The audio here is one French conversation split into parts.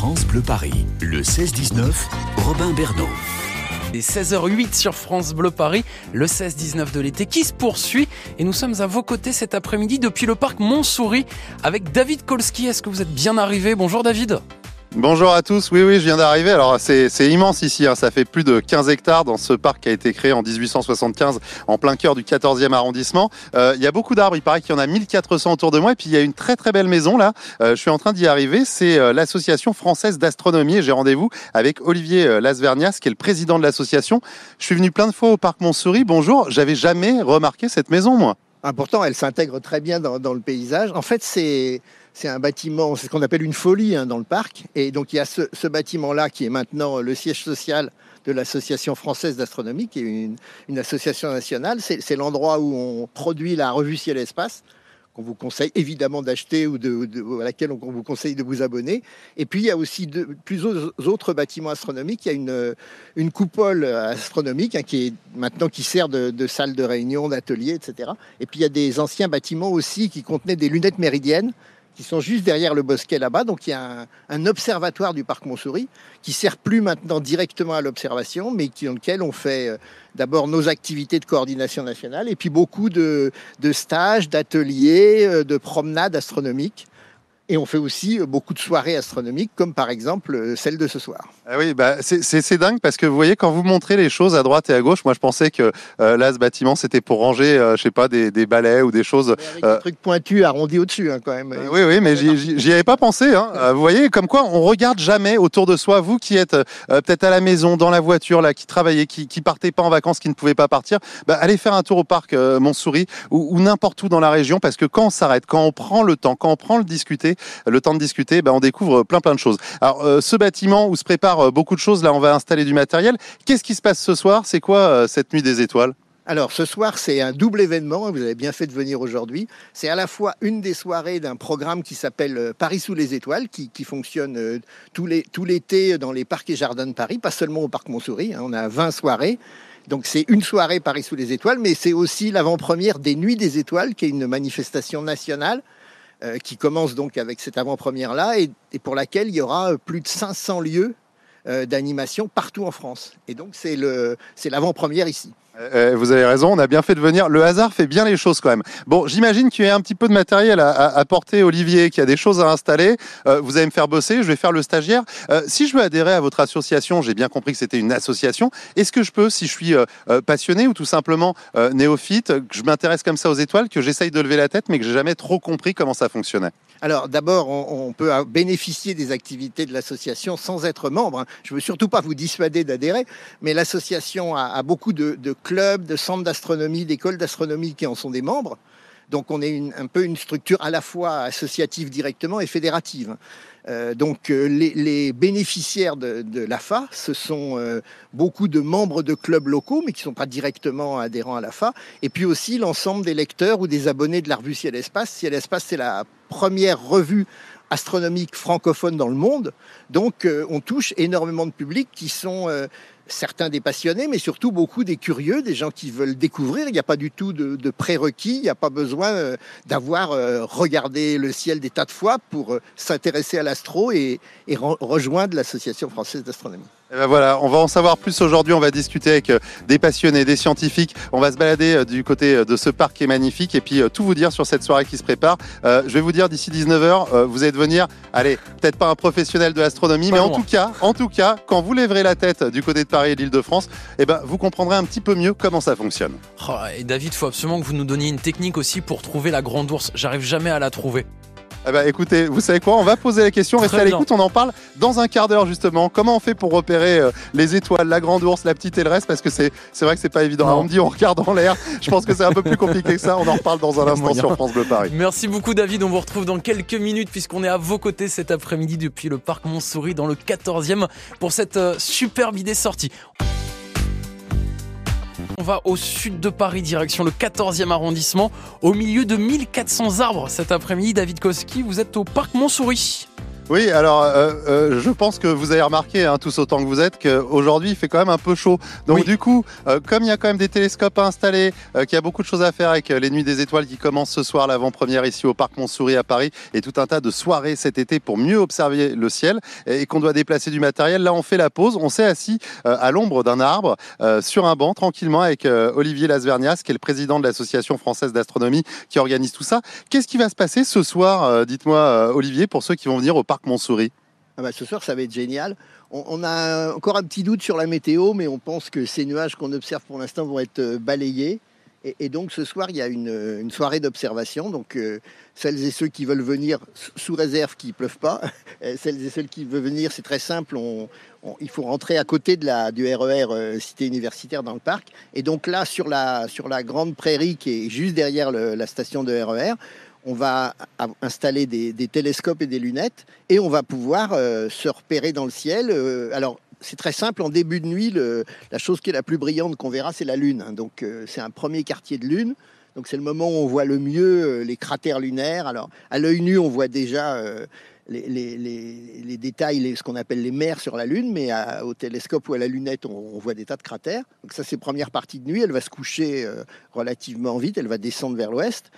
France Bleu Paris, le 16-19, Robin Bernot. Et 16h08 sur France Bleu Paris, le 16-19 de l'été qui se poursuit. Et nous sommes à vos côtés cet après-midi depuis le parc Montsouris avec David Kolski. Est-ce que vous êtes bien arrivé? Bonjour David. Bonjour à tous, oui oui je viens d'arriver, alors c'est immense ici, hein. ça fait plus de 15 hectares dans ce parc qui a été créé en 1875 en plein cœur du 14e arrondissement. Euh, il y a beaucoup d'arbres, il paraît qu'il y en a 1400 autour de moi et puis il y a une très très belle maison là, euh, je suis en train d'y arriver, c'est euh, l'association française d'astronomie et j'ai rendez-vous avec Olivier Lasvernias qui est le président de l'association. Je suis venu plein de fois au parc Montsouris, bonjour, j'avais jamais remarqué cette maison moi. Important, elle s'intègre très bien dans, dans, le paysage. En fait, c'est c'est un bâtiment, c'est ce qu'on appelle une folie hein, dans le parc. Et donc il y a ce, bâtiment-là qui est maintenant le siège social de l'Association française d'astronomie, qui est une, association nationale. C'est l'endroit où on produit la revue Ciel et Espace qu'on vous conseille évidemment d'acheter ou à laquelle on, vous conseille de vous abonner. Et puis il y a aussi de, plusieurs autres bâtiments astronomiques. Il y a une, coupole astronomique hein, qui est maintenant qui sert de salle de réunion, d'atelier, etc. Et puis il y a des anciens bâtiments aussi qui contenaient des lunettes méridiennes qui sont juste derrière le bosquet là-bas. Donc il y a un, observatoire du parc Montsouris qui sert plus maintenant directement à l'observation, mais qui, dans lequel on fait euh, d'abord nos activités de coordination nationale et puis beaucoup de, de stages, d'ateliers, euh, de promenades astronomiques. Et on fait aussi euh, beaucoup de soirées astronomiques, comme par exemple euh, celle de ce soir. Ah oui, bah c'est dingue parce que vous voyez, quand vous montrez les choses à droite et à gauche, moi je pensais que euh, là, ce bâtiment, c'était pour ranger, euh, je sais pas, des, des, balais ou des choses. Avec euh... des trucs pointus arrondis au-dessus, hein, quand même. Oui, oui, mais j'y avais pas pensé. Hein. vous voyez, comme quoi on regarde jamais autour de soi. Vous qui êtes peut-être à la maison, dans la voiture, là, qui travaillez, qui, qui partez pas en vacances, qui ne pouvaient pas partir, bah, allez faire un tour au parc Montsouris ou, ou n'importe où dans la région parce que quand on s'arrête, quand on prend le temps, quand on prend le discuter, le temps de discuter, ben, on découvre plein plein de choses. Alors euh, ce bâtiment où se prépare beaucoup de choses, là on va installer du matériel. Qu'est-ce qui se passe ce soir? C'est quoi euh, cette nuit des étoiles? Alors ce soir, c'est un double événement, vous avez bien fait de venir aujourd'hui. C'est à la fois une des soirées d'un programme qui s'appelle euh, Paris sous les étoiles, qui, qui fonctionne tout l'été dans les parcs et jardins de Paris, pas seulement au parc Montsouris, hein, on a 20 soirées. Donc c'est une soirée Paris sous les étoiles, mais c'est aussi l'avant-première des Nuits des étoiles, qui est une manifestation nationale euh, qui commence donc avec cette avant-première-là et, et, pour laquelle il y aura plus de 500 lieux euh, d'animation partout en France. Et donc c'est l'avant-première ici. Euh, vous avez raison, on a bien fait de venir. Le hasard fait bien les choses quand même. Bon, j'imagine qu'il y a un petit peu de matériel à, à, porter, Olivier, qu'il y a des choses à installer. Euh, vous allez me faire bosser, je vais faire le stagiaire. Euh, si je veux adhérer à votre association, j'ai bien compris que c'était une association. Est-ce que je peux, si je suis passionné ou tout simplement néophyte, que je m'intéresse comme ça aux étoiles, que j'essaye de lever la tête, mais que j'ai jamais trop compris comment ça fonctionnait? Alors d'abord, on, peut bénéficier des activités de l'association sans être membre. Hein. Je veux surtout pas vous dissuader d'adhérer, mais l'association a, a, beaucoup de, de clubs, de centres d'astronomie, d'écoles d'astronomie qui en sont des membres. Donc on est un peu une structure à la fois associative directement et fédérative. Euh, donc euh, les, bénéficiaires de, l'AFA, ce sont euh, beaucoup de membres de clubs locaux, mais qui ne sont pas directement adhérents à l'AFA, et puis aussi l'ensemble des lecteurs ou des abonnés de la revue Ciel Espace. Ciel Espace, c'est la première revue astronomique francophone dans le monde. Donc on touche énormément de publics qui sont certains des passionnés, mais surtout beaucoup des curieux, des gens qui veulent découvrir. Il n'y a pas du tout de, prérequis, il n'y a pas besoin euh, d'avoir euh, regardé le ciel des tas de fois pour euh, s'intéresser à l'astro et, et re rejoindre l'Association française d'astronomie. Et ben voilà, on va en savoir plus aujourd'hui. On va discuter avec des passionnés, des scientifiques. On va se balader du côté de ce parc qui est magnifique et puis tout vous dire sur cette soirée qui se prépare. Euh, je vais vous dire d'ici 19h, euh, vous allez devenir, allez, peut-être pas un professionnel de l'astronomie, mais en tout cas, en tout cas, quand vous lèverez la tête du côté de Paris et de l'Île-de-France, eh ben vous comprendrez un petit peu mieux comment ça fonctionne. Oh, et David, faut absolument que vous nous donniez une technique aussi pour trouver la grande ours. J'arrive jamais à la trouver. Eh ben, écoutez, vous savez quoi On va poser la question, restez à l'écoute, on en parle dans un quart d'heure justement. Comment on fait pour repérer euh, les étoiles, la grande ours, la petite et le reste? Parce que c'est vrai que c'est pas évident. on me dit on regarde en l'air. Je pense que c'est un peu plus compliqué que ça. On en reparle dans un instant sur France Bleu Paris. Merci beaucoup David. On vous retrouve dans quelques minutes puisqu'on est à vos côtés cet après-midi depuis le parc Montsouris dans le 14e pour cette euh, superbe idée sortie. On va au sud de Paris, direction le 14e arrondissement, au milieu de 1400 arbres cet après-midi. David Koski, vous êtes au parc Montsouris. Oui, alors euh, euh, je pense que vous avez remarqué, hein, tous autant que vous êtes, qu'aujourd'hui il fait quand même un peu chaud. Donc Oui. du coup, euh, comme il y a quand même des télescopes à installer, euh, qu'il y a beaucoup de choses à faire avec les Nuits des Étoiles qui commencent ce soir, l'avant-première ici au Parc Montsouris à Paris, et tout un tas de soirées cet été pour mieux observer le ciel, et, et qu'on doit déplacer du matériel, là on fait la pause, on s'est assis à l'ombre d'un arbre, sur un banc, tranquillement, avec Olivier Lasvernias, qui est le président de l'Association française d'astronomie, qui organise tout ça. Qu'est-ce qui va se passer ce soir, dites-moi Olivier, pour ceux qui vont venir au Parc Montsouris Ah bah, ce soir, ça va être génial. On, a encore un petit doute sur la météo, mais on pense que ces nuages qu'on observe pour l'instant vont être euh, balayés. Et, donc ce soir, il y a une, euh, soirée d'observation. Donc euh, celles et ceux qui veulent venir, sous réserve qu'il ne pleuve pas, celles et ceux qui veulent venir, c'est très simple. Il faut rentrer à côté de la, du RER euh, Cité universitaire dans le parc. Et donc là, sur la, sur la grande prairie qui est juste derrière la station de RER, on va installer des, télescopes et des lunettes et on va pouvoir euh, se repérer dans le ciel. Euh, alors, c'est très simple, en début de nuit, la chose qui est la plus brillante qu'on verra, c'est la Lune. hein. Donc, euh, c'est un premier quartier de Lune. Donc, c'est le moment où on voit le mieux les cratères lunaires. Alors, à l'œil nu, on voit déjà les, détails, ce qu'on appelle les mers sur la Lune, mais au télescope ou à la lunette, on, voit des tas de cratères. Donc, ça, c'est première partie de nuit. Elle va se coucher relativement vite, elle va descendre vers l'ouest.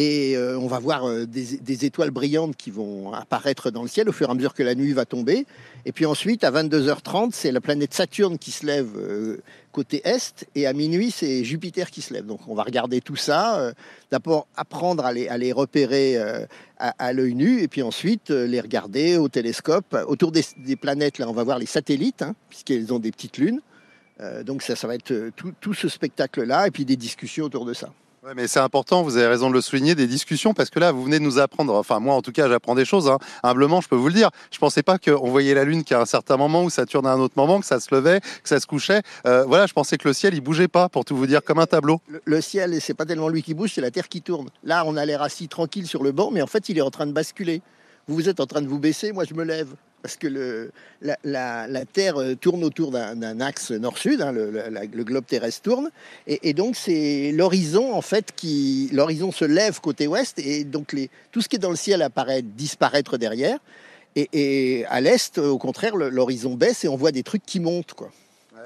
Et euh, on va voir euh, des, étoiles brillantes qui vont apparaître dans le ciel au fur et à mesure que la nuit va tomber. Et puis ensuite, à 22h30, c'est la planète Saturne qui se lève euh, côté est. Et à minuit, c'est Jupiter qui se lève. Donc on va regarder tout ça. D'abord, apprendre à les, repérer à, l'œil nu. Et puis ensuite, les regarder au télescope. Autour des, planètes, là, on va voir les satellites, hein, puisqu'elles ont des petites lunes. Donc ça, va être tout ce spectacle-là. Et puis des discussions autour de ça. Ouais, mais c'est important, vous avez raison de le souligner, des discussions, parce que là, vous venez de nous apprendre, enfin moi en tout cas, j'apprends des choses, hein. humblement, je peux vous le dire. Je pensais pas qu'on voyait la Lune qu'à un certain moment, ou Saturne à un autre moment, que ça se levait, que ça se couchait. Euh, voilà, je pensais que le ciel, il bougeait pas, pour tout vous dire, comme un tableau. le, le ciel, c'est pas tellement lui qui bouge, c'est la Terre qui tourne. Là, on a l'air assis tranquille sur le banc, mais en fait, il est en train de basculer. Vous êtes en train de vous baisser, moi, je me lève. Parce que la, Terre euh, tourne autour d'un axe nord-sud, hein, le, globe terrestre tourne, et, donc c'est l'horizon en fait qui l'horizon se lève côté ouest, et donc tout ce qui est dans le ciel apparaît disparaître derrière, et, et à l'est, au contraire, l'horizon baisse et on voit des trucs qui montent quoi.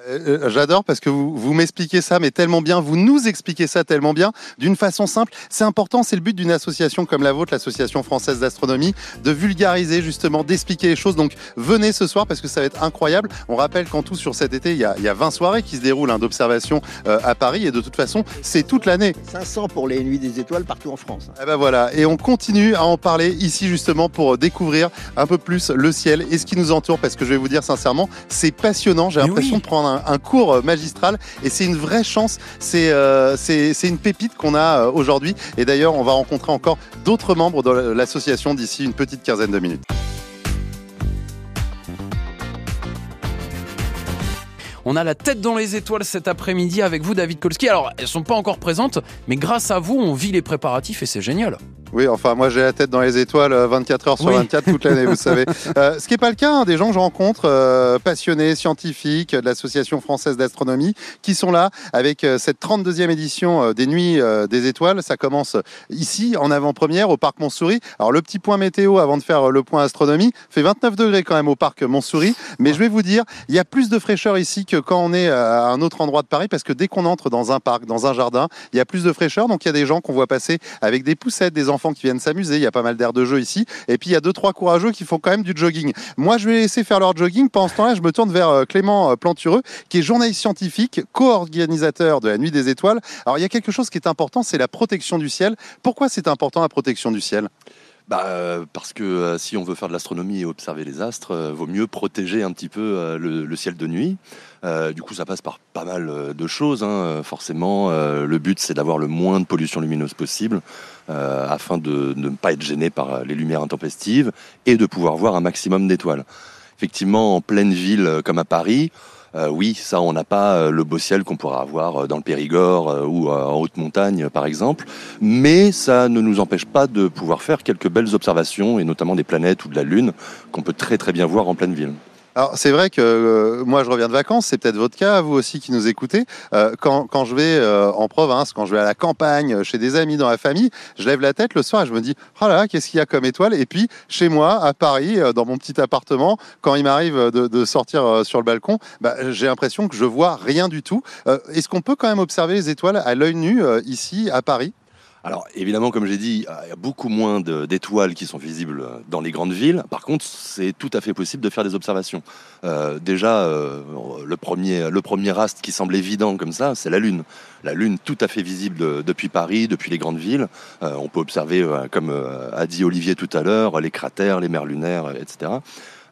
Euh, euh, J'adore parce que vous, vous m'expliquez ça, mais tellement bien, vous nous expliquez ça tellement bien, d'une façon simple. C'est important, c'est le but d'une association comme la vôtre, l'Association française d'astronomie, de vulgariser justement, d'expliquer les choses. Donc venez ce soir parce que ça va être incroyable. On rappelle qu'en tout sur cet été, il y a, il y a 20 soirées qui se déroulent hein, d'observation euh, à Paris et de toute façon, c'est toute l'année. 500 pour les nuits des étoiles partout en France. Eh ben voilà, et on continue à en parler ici justement pour découvrir un peu plus le ciel et ce qui nous entoure parce que je vais vous dire sincèrement, c'est passionnant. J'ai l'impression oui. de prendre un, un cours euh, magistral et c'est une vraie chance. C'est euh, une pépite qu'on a euh, aujourd'hui et d'ailleurs on va rencontrer encore d'autres membres de l'association d'ici une petite quinzaine de minutes. On a la tête dans les étoiles cet après-midi avec vous, David Kolski. Alors, elles sont pas encore présentes, mais grâce à vous, on vit les préparatifs et c'est génial. Oui, enfin, moi j'ai la tête dans les étoiles euh, 24 heures sur Oui. 24 toute l'année, vous savez. Euh, ce qui n'est pas le cas hein, des gens que je rencontre, euh, passionnés, scientifiques, de l'Association française d'astronomie, qui sont là avec euh, cette 32e édition euh, des Nuits euh, des étoiles. Ça commence ici, en avant-première, au parc Montsouris. Alors, le petit point météo avant de faire euh, le point astronomie fait 29 degrés quand même au parc Montsouris. Mais je vais vous dire, il y a plus de fraîcheur ici que quand on est à un autre endroit de Paris, parce que dès qu'on entre dans un parc, dans un jardin, il y a plus de fraîcheur. Donc, il y a des gens qu'on voit passer avec des poussettes, des enfants qui viennent s'amuser. Il y a pas mal d'air de jeu ici. Et puis, il y a deux, trois courageux qui font quand même du jogging. Moi, je vais laisser faire leur jogging. Pendant ce temps-là, je me tourne vers euh, Clément euh, Plantureux, qui est journaliste scientifique, co-organisateur de la Nuit des Étoiles. Alors, il y a quelque chose qui est important, c'est la protection du ciel. Pourquoi c'est important la protection du ciel? Bah, euh, parce que si on veut faire de l'astronomie et observer les astres, euh, vaut mieux protéger un petit peu le ciel de nuit. Euh, du coup, ça passe par pas mal euh, de choses. hein. Euh, Forcément, le but c'est d'avoir le moins de pollution lumineuse possible, afin de, de ne pas être gêné par les lumières intempestives et de pouvoir voir un maximum d'étoiles. Effectivement, en pleine ville comme à Paris, oui, ça, on n'a pas le beau ciel qu'on pourra avoir dans le Périgord ou en haute montagne, par exemple. Mais ça ne nous empêche pas de pouvoir faire quelques belles observations, et notamment des planètes ou de la Lune, qu'on peut très très bien voir en pleine ville. Alors c'est vrai que euh, moi je reviens de vacances, c'est peut-être votre cas, vous aussi qui nous écoutez. Euh, quand, quand, je vais euh, en province, quand je vais à la campagne, chez des amis, dans la famille, je lève la tête le soir et je me dis oh là, qu'est-ce qu'il y a comme étoile? Et puis chez moi, à Paris, dans mon petit appartement, quand il m'arrive de, de, sortir sur le balcon, bah, j'ai l'impression que je vois rien du tout. Est-ce qu'on peut quand même observer les étoiles à l'œil nu ici à Paris? Alors évidemment, comme j'ai dit, il y a beaucoup moins d'étoiles qui sont visibles dans les grandes villes. Par contre, c'est tout à fait possible de faire des observations. Euh, déjà, euh, le, premier, le premier astre qui semble évident comme ça, c'est la Lune. La Lune tout à fait visible depuis Paris, depuis les grandes villes. Euh, on peut observer, comme a dit Olivier tout à l'heure, les cratères, les mers lunaires, etc.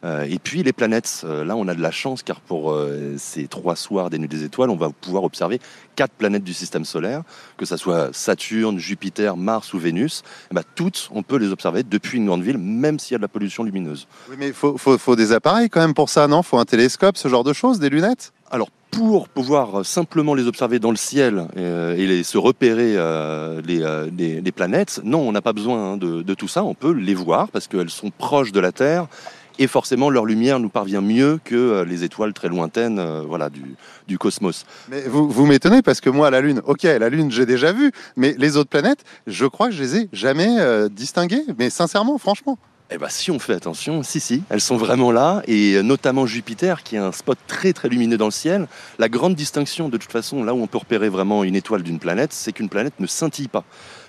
Euh, et puis les planètes, euh, là on a de la chance car pour euh, ces trois soirs des Nuits des Étoiles, on va pouvoir observer quatre planètes du système solaire, que ce soit Saturne, Jupiter, Mars ou Vénus. Et eh ben, toutes, on peut les observer depuis une grande ville, même s'il y a de la pollution lumineuse. Oui, mais il faut, faut, faut, des appareils quand même pour ça, non? Faut un télescope, ce genre de choses, des lunettes? Alors pour pouvoir simplement les observer dans le ciel et, les, se repérer les, les, planètes, non, on n'a pas besoin hein, de, de, tout ça. On peut les voir parce qu'elles sont proches de la Terre et forcément leur lumière nous parvient mieux que euh, les étoiles très lointaines euh, voilà, du, du, cosmos. Mais vous, vous m'étonnez parce que moi, la Lune, ok, la Lune, j'ai déjà vu, mais les autres planètes, je crois que je les ai jamais euh, distinguées, mais sincèrement, franchement. Eh ben, si on fait attention, si, si, elles sont vraiment là, et notamment Jupiter, qui est un spot très très lumineux dans le ciel. La grande distinction, de toute façon, là où on peut repérer vraiment une étoile d'une planète, c'est qu'une planète ne scintille pas.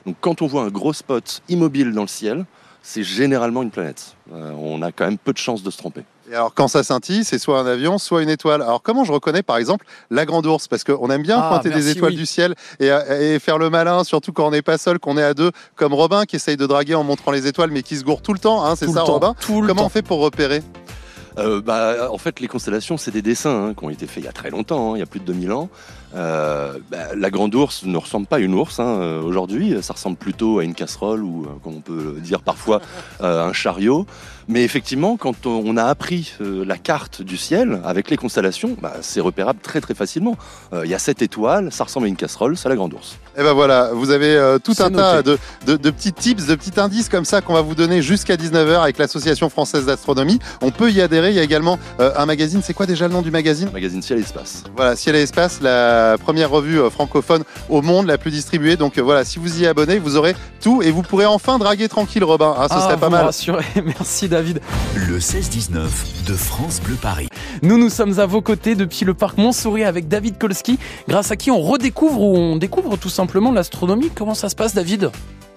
Donc quand on voit un gros spot immobile dans le ciel, c'est généralement une planète. Euh, on a quand même peu de chances de se tromper. Et alors quand ça scintille, c'est soit un avion, soit une étoile. Alors comment je reconnais par exemple la grande ours Parce qu'on aime bien ah, pointer des étoiles du ciel et, faire le malin, surtout quand on n'est pas seul, qu'on est à deux, comme Robin qui essaye de draguer en montrant les étoiles mais qui se gourre tout le temps. Hein, c'est ça Robin? Comment on fait pour repérer? Euh, bah, en fait, les constellations, c'est des dessins hein, qui ont été faits il y a très longtemps, hein, il y a plus de 2000 ans. Euh, bah, la grande ours ne ressemble pas à une ours hein, euh, aujourd'hui, ça ressemble plutôt à une casserole ou, euh, comme on peut dire parfois, un chariot. Mais effectivement, quand on a appris la carte du ciel avec les constellations, bah, c'est repérable très très facilement. Il y a sept étoiles, ça ressemble à une casserole, c'est la grande ours. Et eh ben voilà, vous avez tout un tas de, de, petits tips, de petits indices comme ça qu'on va vous donner jusqu'à 19h avec l'Association française d'astronomie. On peut y adhérer. Il y a également un magazine. C'est quoi déjà le nom du magazine? Magazine Ciel et Espace. Voilà, Ciel et Espace, la première revue euh, francophone au monde, la plus distribuée. Donc euh, voilà, si vous y abonnez, vous aurez tout et vous pourrez enfin draguer tranquille, Robin. Hein, ce ah, serait pas mal. Merci David. Le 16-19 de France Bleu Paris. Nous, nous sommes à vos côtés depuis le parc Montsouris avec David Kolski, grâce à qui on redécouvre ou on découvre tout simplement l'astronomie. Comment ça se passe, David?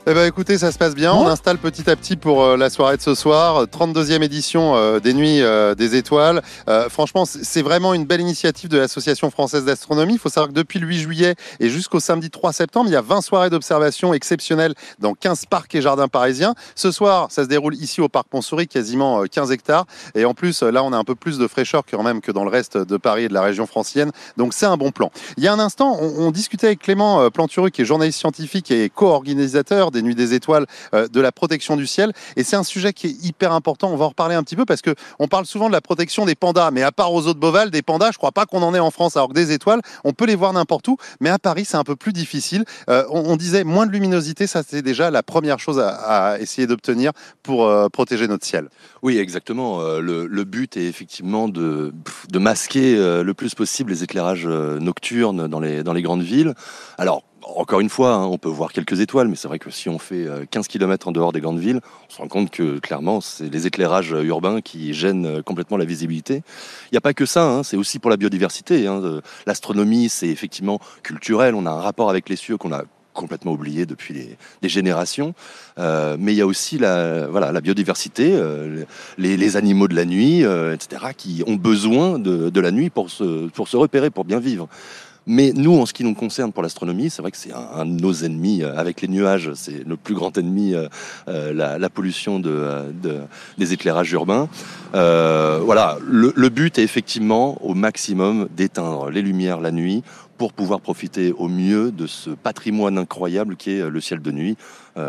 Eh ben écoutez, ça se passe bien. On installe petit à petit pour euh, la soirée de ce soir, 32e édition euh, des Nuits euh, des Étoiles. franchement, c'est vraiment une belle initiative de l'Association française d'astronomie. Il faut savoir que depuis le 8 juillet et jusqu'au samedi 3 septembre, il y a 20 soirées d'observation exceptionnelles dans 15 parcs et jardins parisiens. Ce soir, ça se déroule ici au parc Montsouris, quasiment 15 hectares. Et en plus, là, on a un peu plus de fraîcheur quand même que dans le reste de Paris et de la région francienne. Donc c'est un bon plan. Il y a un instant, on, on discutait avec Clément Plantureux, qui est journaliste scientifique et co-organisateur des Nuits des Étoiles, euh, de la protection du ciel. Et c'est un sujet qui est hyper important. On va en reparler un petit peu parce que on parle souvent de la protection des pandas, mais à part aux autres bovales, des pandas, je crois pas qu'on en ait en France. Alors que des étoiles, on peut les voir n'importe où, mais à Paris, c'est un peu plus difficile. Euh, on, disait moins de luminosité, ça c'est déjà la première chose à, essayer d'obtenir pour euh, protéger notre ciel. Oui, exactement. Le, but est effectivement de, de masquer le plus possible les éclairages nocturnes dans les, dans les grandes villes. Alors, encore une fois, hein, on peut voir quelques étoiles, mais c'est vrai que si on fait 15 euh, km en dehors des grandes villes, on se rend compte que clairement, c'est les éclairages euh, urbains qui gênent euh, complètement la visibilité. Il n'y a pas que ça, hein, c'est aussi pour la biodiversité. Hein, l'astronomie, c'est effectivement culturel, on a un rapport avec les cieux qu'on a complètement oublié depuis des générations. mais il y a aussi la, voilà, la biodiversité, les, animaux de la nuit, etc., qui ont besoin de, de, la nuit pour se, pour se repérer, pour bien vivre. Mais nous, en ce qui nous concerne pour l'astronomie, c'est vrai que c'est un, de nos ennemis euh, avec les nuages. C'est notre plus grand ennemi, euh, euh, la, pollution de, des éclairages urbains. voilà, le, le but est effectivement au maximum d'éteindre les lumières la nuit pour pouvoir profiter au mieux de ce patrimoine incroyable qui est le ciel de nuit,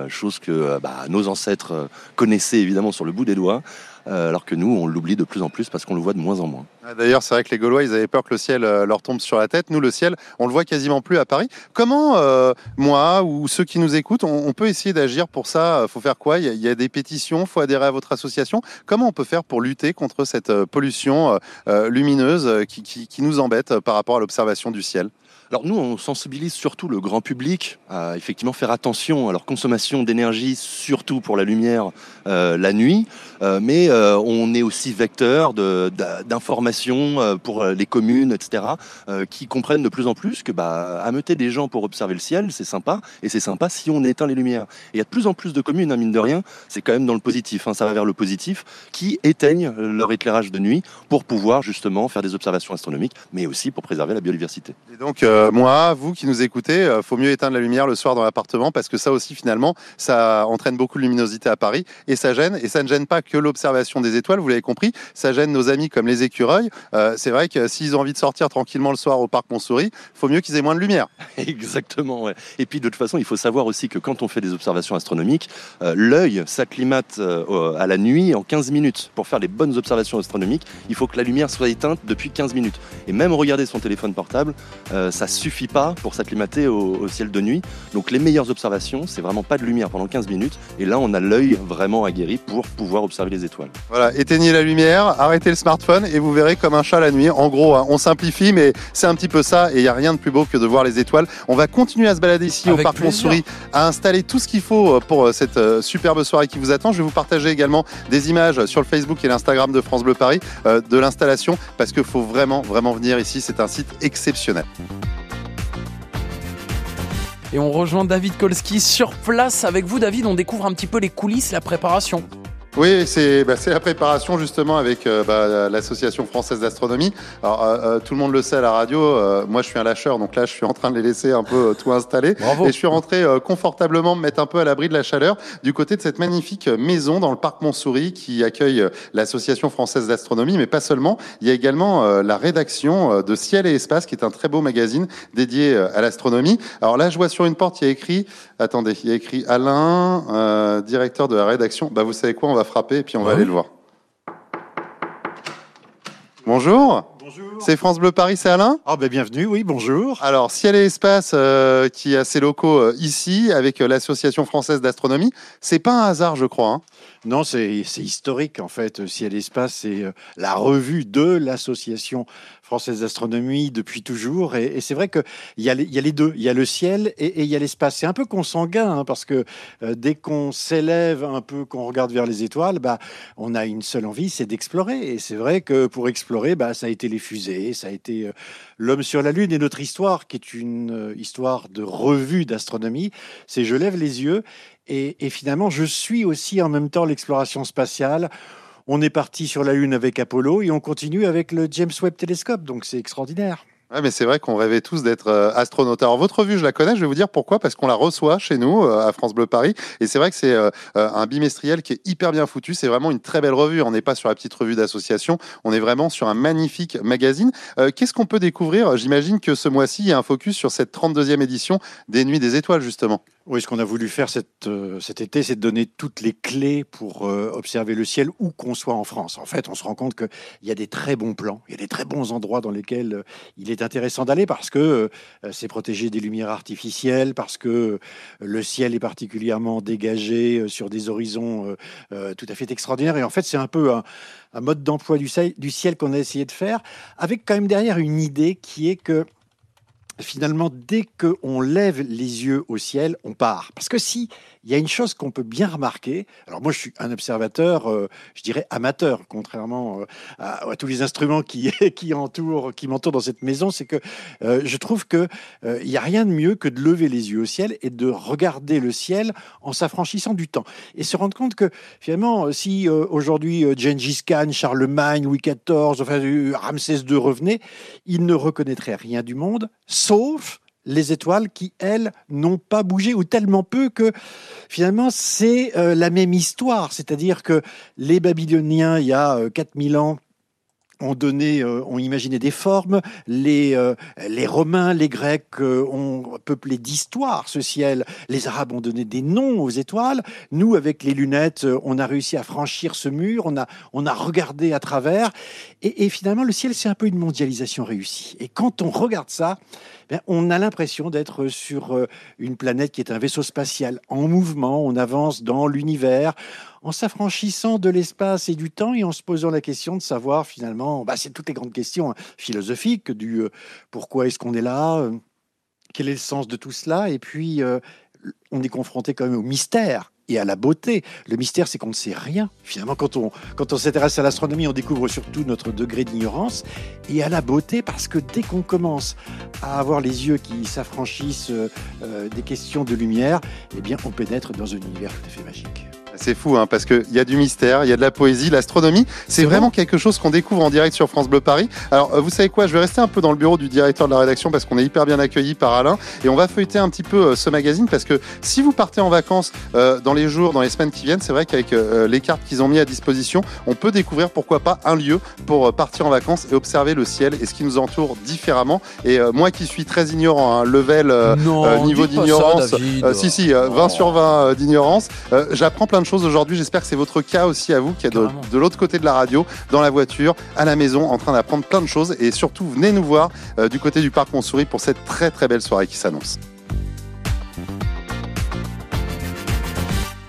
chose que bah, nos ancêtres connaissaient évidemment sur le bout des doigts. Euh, alors que nous, on l'oublie de plus en plus parce qu'on le voit de moins en moins. Ah, D'ailleurs, c'est vrai que les Gaulois, ils avaient peur que le ciel euh, leur tombe sur la tête. Nous, le ciel, on le voit quasiment plus à Paris. Comment, euh, moi ou ceux qui nous écoutent, on, peut essayer d'agir pour ça? Faut faire quoi? Il y, a, des pétitions, faut adhérer à votre association. Comment on peut faire pour lutter contre cette pollution lumineuse qui, nous embête par rapport à l'observation du ciel? Alors nous, on sensibilise surtout le grand public à effectivement faire attention à leur consommation d'énergie, surtout pour la lumière euh, la nuit. Euh, mais euh, on est aussi vecteur d'informations pour les communes, etc., qui comprennent de plus en plus que bah, ameuter des gens pour observer le ciel, c'est sympa, et c'est sympa si on éteint les lumières. Et il y a de plus en plus de communes, hein, mine de rien, c'est quand même dans le positif, hein, ça va vers le positif, qui éteignent leur éclairage de nuit pour pouvoir justement faire des observations astronomiques, mais aussi pour préserver la biodiversité. Et donc, euh, moi, vous qui nous écoutez, euh, faut mieux éteindre la lumière le soir dans l'appartement parce que ça aussi, finalement, ça entraîne beaucoup de luminosité à Paris et ça gêne. Et ça ne gêne pas que l'observation des étoiles, vous l'avez compris, ça gêne nos amis comme les écureuils. Euh, c'est vrai que s'ils ont envie de sortir tranquillement le soir au parc Montsouris, faut mieux qu'ils aient moins de lumière. Exactement. Et puis de toute façon, il faut savoir aussi que quand on fait des observations astronomiques, euh, l'œil s'acclimate à la nuit en 15 minutes. Pour faire les bonnes observations astronomiques, il faut que la lumière soit éteinte depuis 15 minutes. Et même regarder son téléphone portable, euh, ça suffit pas pour s'acclimater au, au ciel de nuit. Donc les meilleures observations, c'est vraiment pas de lumière pendant 15 minutes. Et là, on a l'œil vraiment aguerri pour pouvoir observer les étoiles. Voilà, éteignez la lumière, arrêtez le smartphone et vous verrez comme un chat la nuit. En gros, hein, on simplifie, mais c'est un petit peu ça et il n'y a rien de plus beau que de voir les étoiles. On va continuer à se balader ici au parc. Montsouris, à installer tout ce qu'il faut euh, pour euh, cette euh, superbe soirée qui vous attend. Je vais vous partager également des images sur le Facebook et l'Instagram de France Bleu Paris euh, de l'installation parce qu'il faut vraiment, vraiment venir ici. C'est un site exceptionnel. Et on rejoint David Kolski sur place avec vous, David. On découvre un petit peu les coulisses, la préparation. Oui, c'est bah, la préparation justement avec euh, bah, l'association française d'astronomie. Alors euh, euh, tout le monde le sait à la radio. euh, moi, je suis un lâcheur, donc là, je suis en train de les laisser un peu tout installer. Bravo. Et je suis rentré euh, confortablement me mettre un peu à l'abri de la chaleur du côté de cette magnifique maison dans le parc Montsouris qui accueille l'association française d'astronomie, mais pas seulement. Il y a également euh, la rédaction de Ciel et Espace, qui est un très beau magazine dédié à l'astronomie. Alors là, je vois sur une porte, il y a écrit, attendez, il y a écrit Alain, euh, directeur de la rédaction. Bah, vous savez quoi, on va frapper et puis on va oui. aller le voir. Bonjour. Bonjour. C'est France Bleu Paris, c'est Alain? Ah ben bienvenue, oui, bonjour. alors, Ciel et Espace, euh, qui a ses locaux euh, ici, avec euh, l'Association française d'astronomie, c'est pas un hasard, je crois. hein. Non, c'est historique en fait. Ciel Espace, c'est euh, la revue de l'Association française d'astronomie depuis toujours. Et, c'est vrai qu'il y, a les- y a les deux. Il y a le ciel et, il y a l'espace. C'est un peu consanguin hein, parce que euh, dès qu'on s'élève un peu, qu'on regarde vers les étoiles, bah, on a une seule envie, c'est d'explorer. Et c'est vrai que pour explorer, bah, ça a été les fusées, ça a été euh, l'homme sur la Lune. Et notre histoire, qui est une histoire de revue d'astronomie, c'est je lève les yeux et, finalement, je suis aussi en même temps l'exploration spatiale. On est parti sur la Lune avec Apollo et on continue avec le James Webb Telescope, donc c'est extraordinaire. Ouais, mais c'est vrai qu'on rêvait tous d'être euh, astronautes. Alors, votre revue, je la connais, je vais vous dire pourquoi, parce qu'on la reçoit chez nous, euh, à France Bleu Paris. Et c'est vrai que c'est euh, un bimestriel qui est hyper bien foutu. C'est vraiment une très belle revue. On n'est pas sur la petite revue d'association, on est vraiment sur un magnifique magazine. Qu'est-ce qu'on peut découvrir? J'imagine que ce mois-ci, il y a un focus sur cette 32e édition des Nuits des Étoiles, justement. Oui, ce qu'on a voulu faire euh, cet été, c'est de donner toutes les clés pour euh, observer le ciel où qu'on soit en France. En fait, on se rend compte qu'il y a des très bons plans, il y a des très bons endroits dans lesquels euh, il est intéressant d'aller parce que c'est protégé des lumières artificielles, parce que le ciel est particulièrement dégagé sur des horizons tout à fait extraordinaires. Et en fait, c'est un peu un, mode d'emploi du ciel qu'on a essayé de faire, avec quand même derrière une idée qui est que finalement, dès qu'on lève les yeux au ciel, on part. Parce que si il y a une chose qu'on peut bien remarquer, alors moi je suis un observateur, euh, je dirais amateur, contrairement euh, à, tous les instruments qui, entourent, qui m'entourent dans cette maison, c'est que euh, je trouve que il y a rien de mieux que de lever les yeux au ciel et de regarder le ciel en s'affranchissant du temps. Et se rendre compte que finalement, si aujourd'hui Gengis Khan, Charlemagne, Louis XIV, enfin Ramsès II revenaient, ils ne reconnaîtraient rien du monde, sauf les étoiles qui, elles, n'ont pas bougé ou tellement peu que finalement c'est euh, la même histoire. C'est-à-dire que les Babyloniens, il y a euh, 4000 ans, ont donné, euh, ont imaginé des formes. Les, euh, les Romains, les Grecs euh, ont peuplé d'histoires ce ciel. Les Arabes ont donné des noms aux étoiles. Nous, avec les lunettes, on a réussi à franchir ce mur. On a, on a regardé à travers. Et, et finalement, le ciel, c'est un peu une mondialisation réussie. Et quand on regarde ça, ben, on a l'impression d'être sur une planète qui est un vaisseau spatial en mouvement. On avance dans l'univers en s'affranchissant de l'espace et du temps et en se posant la question de savoir finalement, bah, c'est toutes les grandes questions hein, philosophiques du euh, pourquoi est-ce qu'on est là, euh, quel est le sens de tout cela, et puis euh, on est confronté quand même au mystère et à la beauté. Le mystère, c'est qu'on ne sait rien. Finalement, quand on, quand on s'intéresse à l'astronomie, on découvre surtout notre degré d'ignorance et à la beauté, parce que dès qu'on commence à avoir les yeux qui s'affranchissent des questions de lumière, eh bien, on pénètre dans un univers tout à fait magique. C'est fou, hein, parce qu'il y a du mystère, il y a de la poésie, l'astronomie. C'est vraiment quelque chose qu'on découvre en direct sur France Bleu Paris. Alors, euh, vous savez quoi Je vais rester un peu dans le bureau du directeur de la rédaction parce qu'on est hyper bien accueilli par Alain et on va feuilleter un petit peu euh, ce magazine parce que si vous partez en vacances euh, dans les jours, dans les semaines qui viennent, c'est vrai qu'avec les cartes qu'ils ont mis à disposition, on peut découvrir pourquoi pas un lieu pour partir en vacances et observer le ciel et ce qui nous entoure différemment. Et moi qui suis très ignorant, hein, level niveau d'ignorance, si si, 20 sur 20 d'ignorance, j'apprends plein de choses aujourd'hui. J'espère que c'est votre cas aussi à vous, qui est de, de l'autre côté de la radio, dans la voiture, à la maison, en train d'apprendre plein de choses. Et surtout, venez nous voir euh, du côté du parc Montsouris pour cette très très belle soirée qui s'annonce.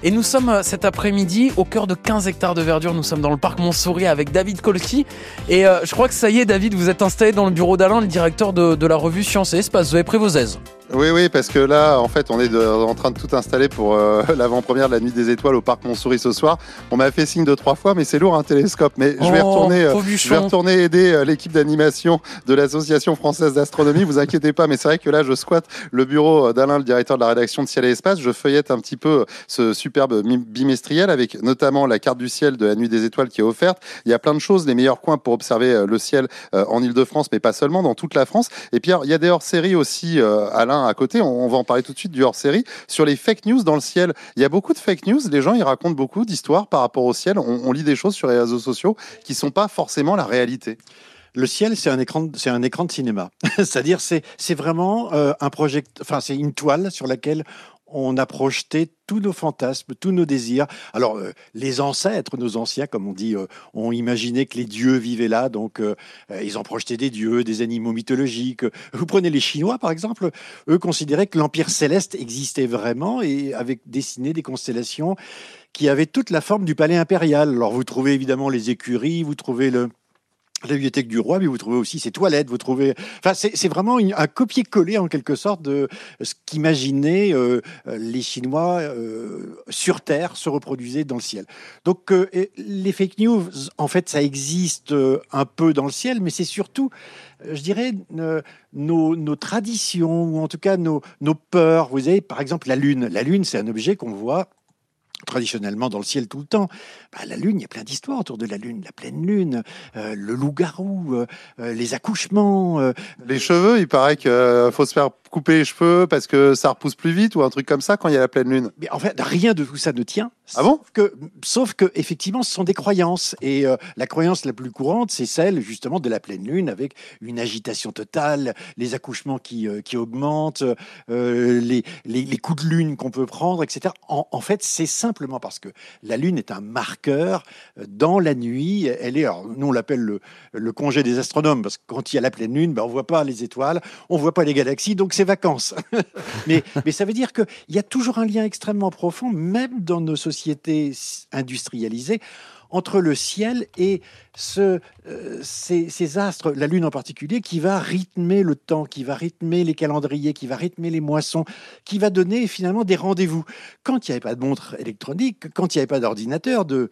Et nous sommes euh, cet après-midi au cœur de 15 hectares de verdure. Nous sommes dans le parc Montsouris avec David Kolski. Et euh, je crois que ça y est, David, vous êtes installé dans le bureau d'Alain, le directeur de, de la revue Science et Espace. Vous avez pris vos aises. Oui, oui, parce que là, en fait, on est en train de tout installer pour euh, l'avant-première de la Nuit des Étoiles au Parc Montsouris ce soir. On m'a fait signe de trois fois, mais c'est lourd un télescope. Mais je vais Oh, retourner, euh, je vais retourner aider euh, l'équipe d'animation de l'Association française d'astronomie. Vous inquiétez pas, mais c'est vrai que là, je squatte le bureau d'Alain, le directeur de la rédaction de Ciel et Espace. Je feuillette un petit peu ce superbe bimestriel avec notamment la carte du ciel de la Nuit des Étoiles qui est offerte. Il y a plein de choses, les meilleurs coins pour observer le ciel en Ile-de-France, mais pas seulement, dans toute la France. Et puis, alors, il y a des hors-séries aussi, euh, À côté. On, va en parler tout de suite du hors-série. Sur les fake news dans le ciel, il y a beaucoup de fake news. Les gens, ils racontent beaucoup d'histoires par rapport au ciel. On, lit des choses sur les réseaux sociaux qui sont pas forcément la réalité. Le ciel, c'est un écran, c'est un écran de cinéma. C'est-à-dire, c'est, c'est vraiment euh, un project, enfin, c'est une toile sur laquelle on a projeté tous nos fantasmes, tous nos désirs. Alors, euh, les ancêtres, nos anciens, comme on dit, euh, ont imaginé que les dieux vivaient là, donc euh, ils ont projeté des dieux, des animaux mythologiques. Vous prenez les Chinois, par exemple, eux considéraient que l'Empire céleste existait vraiment et avaient dessiné des constellations qui avaient toute la forme du palais impérial. Alors, vous trouvez évidemment les écuries, vous trouvez le, la bibliothèque du roi, mais vous trouvez aussi ses toilettes, vous trouvez... Enfin, c'est vraiment un copier-coller, en quelque sorte, de ce qu'imaginaient euh, les Chinois euh, sur Terre se reproduisaient dans le ciel. Donc, euh, les fake news, en fait, ça existe un peu dans le ciel, mais c'est surtout, je dirais, nos, nos traditions, ou en tout cas nos, nos peurs. Vous avez, par exemple, la Lune. La Lune, c'est un objet qu'on voit traditionnellement dans le ciel tout le temps. Bah, la Lune, il y a plein d'histoires autour de la Lune. La pleine Lune, euh, le loup-garou, euh, euh, les accouchements. Les cheveux, il paraît qu'il faut se faire couper les cheveux parce que ça repousse plus vite ou un truc comme ça quand il y a la pleine lune? mais en fait, rien de tout ça ne tient. Ah bon? Sauf que, sauf que, effectivement, ce sont des croyances. Et euh, la croyance la plus courante, c'est celle justement de la pleine lune, avec une agitation totale, les accouchements qui, euh, qui augmentent, euh, les, les, les coups de lune qu'on peut prendre, etc. En, en fait, c'est simplement parce que la lune est un marqueur dans la nuit. Elle est, alors, nous on l'appelle le, le congé des astronomes, parce que quand il y a la pleine lune, ben, on voit pas les étoiles, on voit pas les galaxies, donc vacances. mais, mais ça veut dire qu'il y a toujours un lien extrêmement profond, même dans nos sociétés industrialisées, entre le ciel et ce, euh, ces, ces astres, la Lune en particulier, qui va rythmer le temps, qui va rythmer les calendriers, qui va rythmer les moissons, qui va donner finalement des rendez-vous. Quand il n'y avait pas de montre électronique, quand il n'y avait pas d'ordinateur, de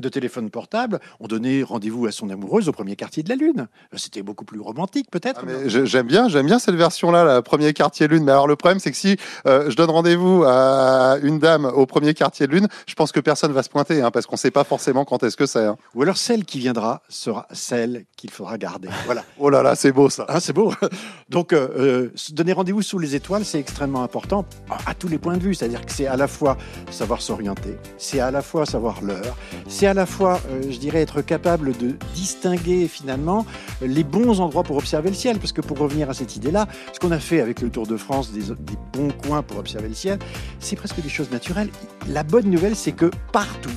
de téléphone portable, on donnait rendez-vous à son amoureuse au premier quartier de la Lune. C'était beaucoup plus romantique, peut-être. Ah, j'aime bien, j'aime bien cette version-là, la premier quartier lune. Mais alors le problème, c'est que si euh, je donne rendez-vous à une dame au premier quartier de lune, je pense que personne va se pointer, hein, parce qu'on sait pas forcément quand est-ce que c'est. hein. Ou alors celle qui viendra sera celle qu'il faudra garder. Voilà. Oh là là, c'est beau ça. Ah, c'est beau. Donc, euh, euh, se donner rendez-vous sous les étoiles, c'est extrêmement important à, à tous les points de vue. C'est-à-dire que c'est à la fois savoir s'orienter, c'est à la fois savoir l'heure, c'est à la fois, euh, je dirais, être capable de distinguer finalement les bons endroits pour observer le ciel. Parce que pour revenir à cette idée-là, ce qu'on a fait avec le Tour de France, des, bons coins pour observer le ciel, c'est presque des choses naturelles. La bonne nouvelle, c'est que partout,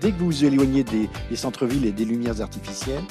dès que vous vous éloignez des, centres-villes et des lumières artificielles,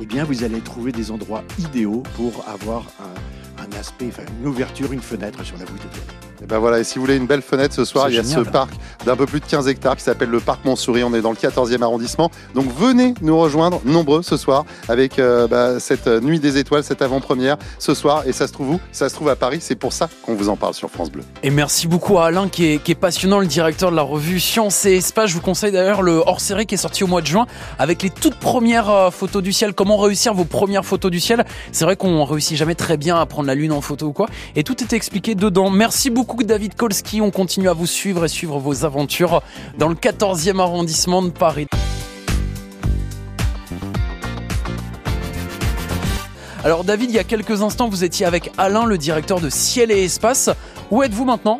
eh bien, vous allez trouver des endroits idéaux pour avoir un, un aspect, enfin, une ouverture, une fenêtre sur la voûte étoilée. Et ben voilà, et si vous voulez une belle fenêtre ce soir, il y a génial. ce parc d'un peu plus de 15 hectares qui s'appelle le parc Montsouris. On est dans le 14e arrondissement. Donc venez nous rejoindre nombreux ce soir avec euh, bah, cette nuit des étoiles, cette avant-première ce soir. Et ça se trouve où? Ça se trouve à Paris. C'est pour ça qu'on vous en parle sur France Bleu. Et merci beaucoup à Alain qui est, qui est passionnant, le directeur de la revue Science et Espace. Je vous conseille d'ailleurs le hors-série qui est sorti au mois de juin avec les toutes premières euh, photos du ciel. Comment réussir vos premières photos du ciel? C'est vrai qu'on réussit jamais très bien à prendre la lune en photo ou quoi. Et tout est expliqué dedans. Merci beaucoup David Kolski. On continue à vous suivre et suivre vos aventures dans le 14e arrondissement de Paris. Alors David, il y a quelques instants, vous étiez avec Alain, le directeur de Ciel et Espace. Où êtes-vous maintenant?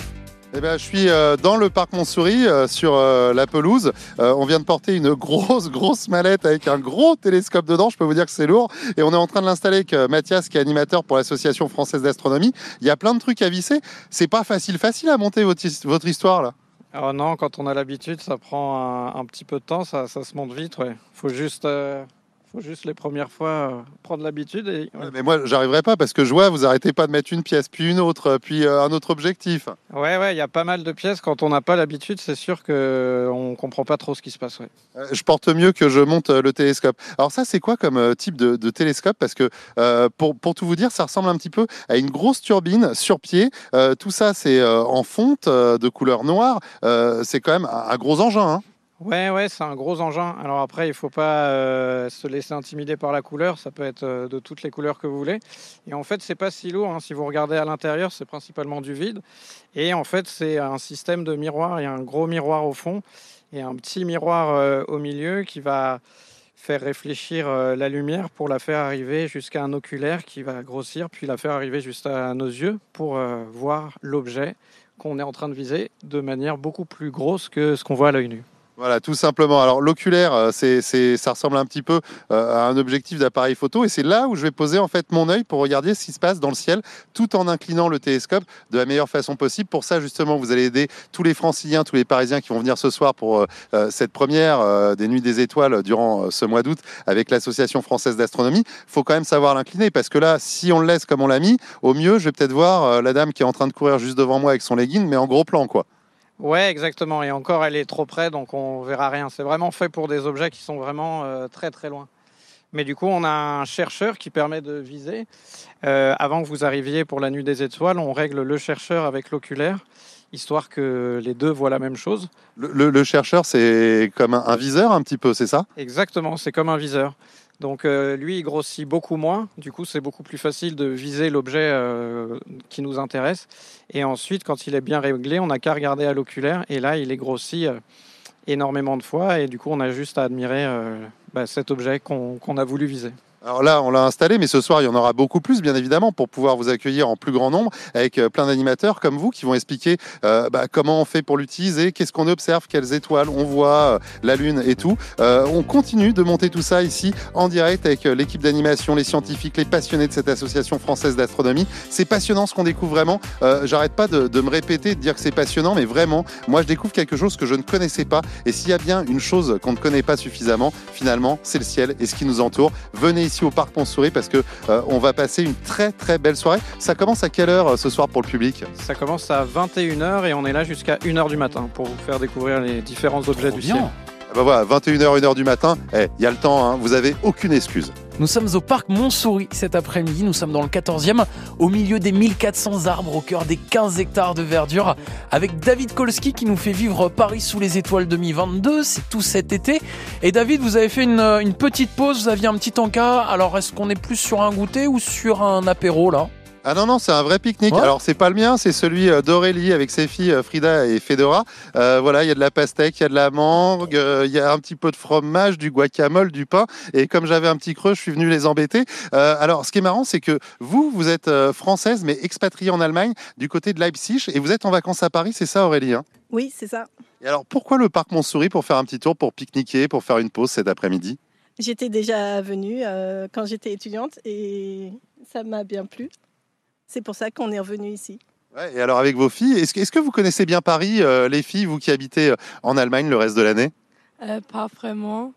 Eh ben, je suis euh, dans le parc Montsouris, euh, sur euh, la pelouse. On vient de porter une grosse, grosse mallette avec un gros télescope dedans. Je peux vous dire que c'est lourd. Et on est en train de l'installer avec Mathias, qui est animateur pour l'Association française d'astronomie. Il y a plein de trucs à visser. C'est pas facile, facile à monter votre, his- votre histoire là. Alors non, quand on a l'habitude, ça prend un, petit peu de temps, ça, ça se monte vite. Ouais. Faut juste, faut juste les premières fois euh, prendre l'habitude et ouais. Mais moi, j'arriverai pas parce que je vois, vous arrêtez pas de mettre une pièce, puis une autre, puis euh, un autre objectif. ouais, ouais, il y a pas mal de pièces. Quand on n'a pas l'habitude, c'est sûr que on comprend pas trop ce qui se passe. Ouais. Euh, Je porte mieux que je monte euh, le télescope. Alors ça, c'est quoi comme euh, type de, de télescope? Parce que euh, pour, pour tout vous dire, ça ressemble un petit peu à une grosse turbine sur pied. Euh, tout ça, c'est euh, en fonte euh, de couleur noire. Euh, c'est quand même un, un gros engin. hein. Ouais, ouais, c'est un gros engin. Alors après, il faut pas euh, se laisser intimider par la couleur. Ça peut être euh, de toutes les couleurs que vous voulez. Et en fait, c'est pas si lourd. hein. Si vous regardez à l'intérieur, c'est principalement du vide. Et en fait, c'est un système de miroir. Il y a un gros miroir au fond et un petit miroir euh, au milieu qui va faire réfléchir la lumière pour la faire arriver jusqu'à un oculaire qui va grossir, puis la faire arriver jusqu'à nos yeux pour voir l'objet qu'on est en train de viser de manière beaucoup plus grosse que ce qu'on voit à l'œil nu. Voilà, tout simplement. Alors l'oculaire, euh, c'est, ça ressemble un petit peu euh, à un objectif d'appareil photo, et c'est là où je vais poser en fait mon œil pour regarder ce qui se passe dans le ciel, tout en inclinant le télescope de la meilleure façon possible. Pour ça, justement, vous allez aider tous les Franciliens, tous les Parisiens qui vont venir ce soir pour euh, cette première des Nuits des Étoiles durant ce mois d'août avec l'Association française d'astronomie. Faut quand même savoir l'incliner parce que là, si on le laisse comme on l'a mis, au mieux, je vais peut-être voir la dame qui est en train de courir juste devant moi avec son legging, mais en gros plan, quoi. Ouais, exactement. Et encore, elle est trop près, donc on verra rien. C'est vraiment fait pour des objets qui sont vraiment euh, très très loin. Mais du coup, on a un chercheur qui permet de viser. Euh, avant que vous arriviez pour la nuit des étoiles, on règle le chercheur avec l'oculaire, histoire que les deux voient la même chose. Le, le- le chercheur, c'est comme un, un viseur un petit peu, c'est ça? Exactement, c'est comme un viseur. Donc euh, lui, il grossit beaucoup moins. Du coup, c'est beaucoup plus facile de viser l'objet euh, qui nous intéresse. Et ensuite, quand il est bien réglé, on n'a qu'à regarder à l'oculaire. Et là, il est grossi euh, énormément de fois. Et du coup, on a juste à admirer bah, cet objet qu'on a voulu viser. Alors là, on l'a installé, mais ce soir, il y en aura beaucoup plus, bien évidemment, pour pouvoir vous accueillir en plus grand nombre, avec euh, plein d'animateurs comme vous qui vont expliquer euh, bah, comment on fait pour l'utiliser, qu'est-ce qu'on observe, quelles étoiles on voit, euh, la Lune et tout. On continue de monter tout ça ici en direct avec l'équipe d'animation, les scientifiques, les passionnés de cette association française d'astronomie. C'est passionnant ce qu'on découvre vraiment. J'arrête pas de, de me répéter, de dire que c'est passionnant, mais vraiment, moi, je découvre quelque chose que je ne connaissais pas. Et s'il y a bien une chose qu'on ne connaît pas suffisamment, finalement, c'est le ciel et ce qui nous entoure. Venez ici au parc Montsouris parce que euh, on va passer une très très belle soirée. Ça commence à quelle heure euh, ce soir pour le public? Ça commence à 21h et on est là jusqu'à 1h du matin pour vous faire découvrir les différents objets Trop du bien. ciel. Bah voilà, 21h, 1h du matin, Eh, il y a le temps, hein, vous avez aucune excuse. Nous sommes au parc Montsouris cet après-midi, nous sommes dans le 14e, au milieu des 1400 arbres, au cœur des 15 hectares de verdure, avec David Kolski qui nous fait vivre Paris sous les étoiles 2022, c'est tout cet été. Et David, vous avez fait une, une petite pause, vous aviez un petit encas, alors est-ce qu'on est plus sur un goûter ou sur un apéro là? Ah non, non, c'est un vrai pique-nique. Ouais. Alors, c'est pas le mien, c'est celui euh, d'Aurélie avec ses filles euh, Frida et Fedora. Euh, voilà, il y a de la pastèque, il y a de la mangue, euh, il y a un petit peu de fromage, du guacamole, du pain. Et comme j'avais un petit creux, je suis venu les embêter. Euh, alors, ce qui est marrant, c'est que vous, vous êtes française, mais expatriée en Allemagne, du côté de Leipzig, et vous êtes en vacances à Paris, c'est ça, Aurélie hein? Oui, c'est ça. Et alors, pourquoi le parc Montsouris pour faire un petit tour, pour pique-niquer, pour faire une pause cet après-midi? J'étais déjà venue euh, quand j'étais étudiante et ça m'a bien plu. C'est pour ça qu'on est revenu ici. Ouais, et alors, avec vos filles, est-ce que, vous connaissez bien Paris, euh, les filles, vous qui habitez euh, en Allemagne le reste de l'année? Euh, pas vraiment.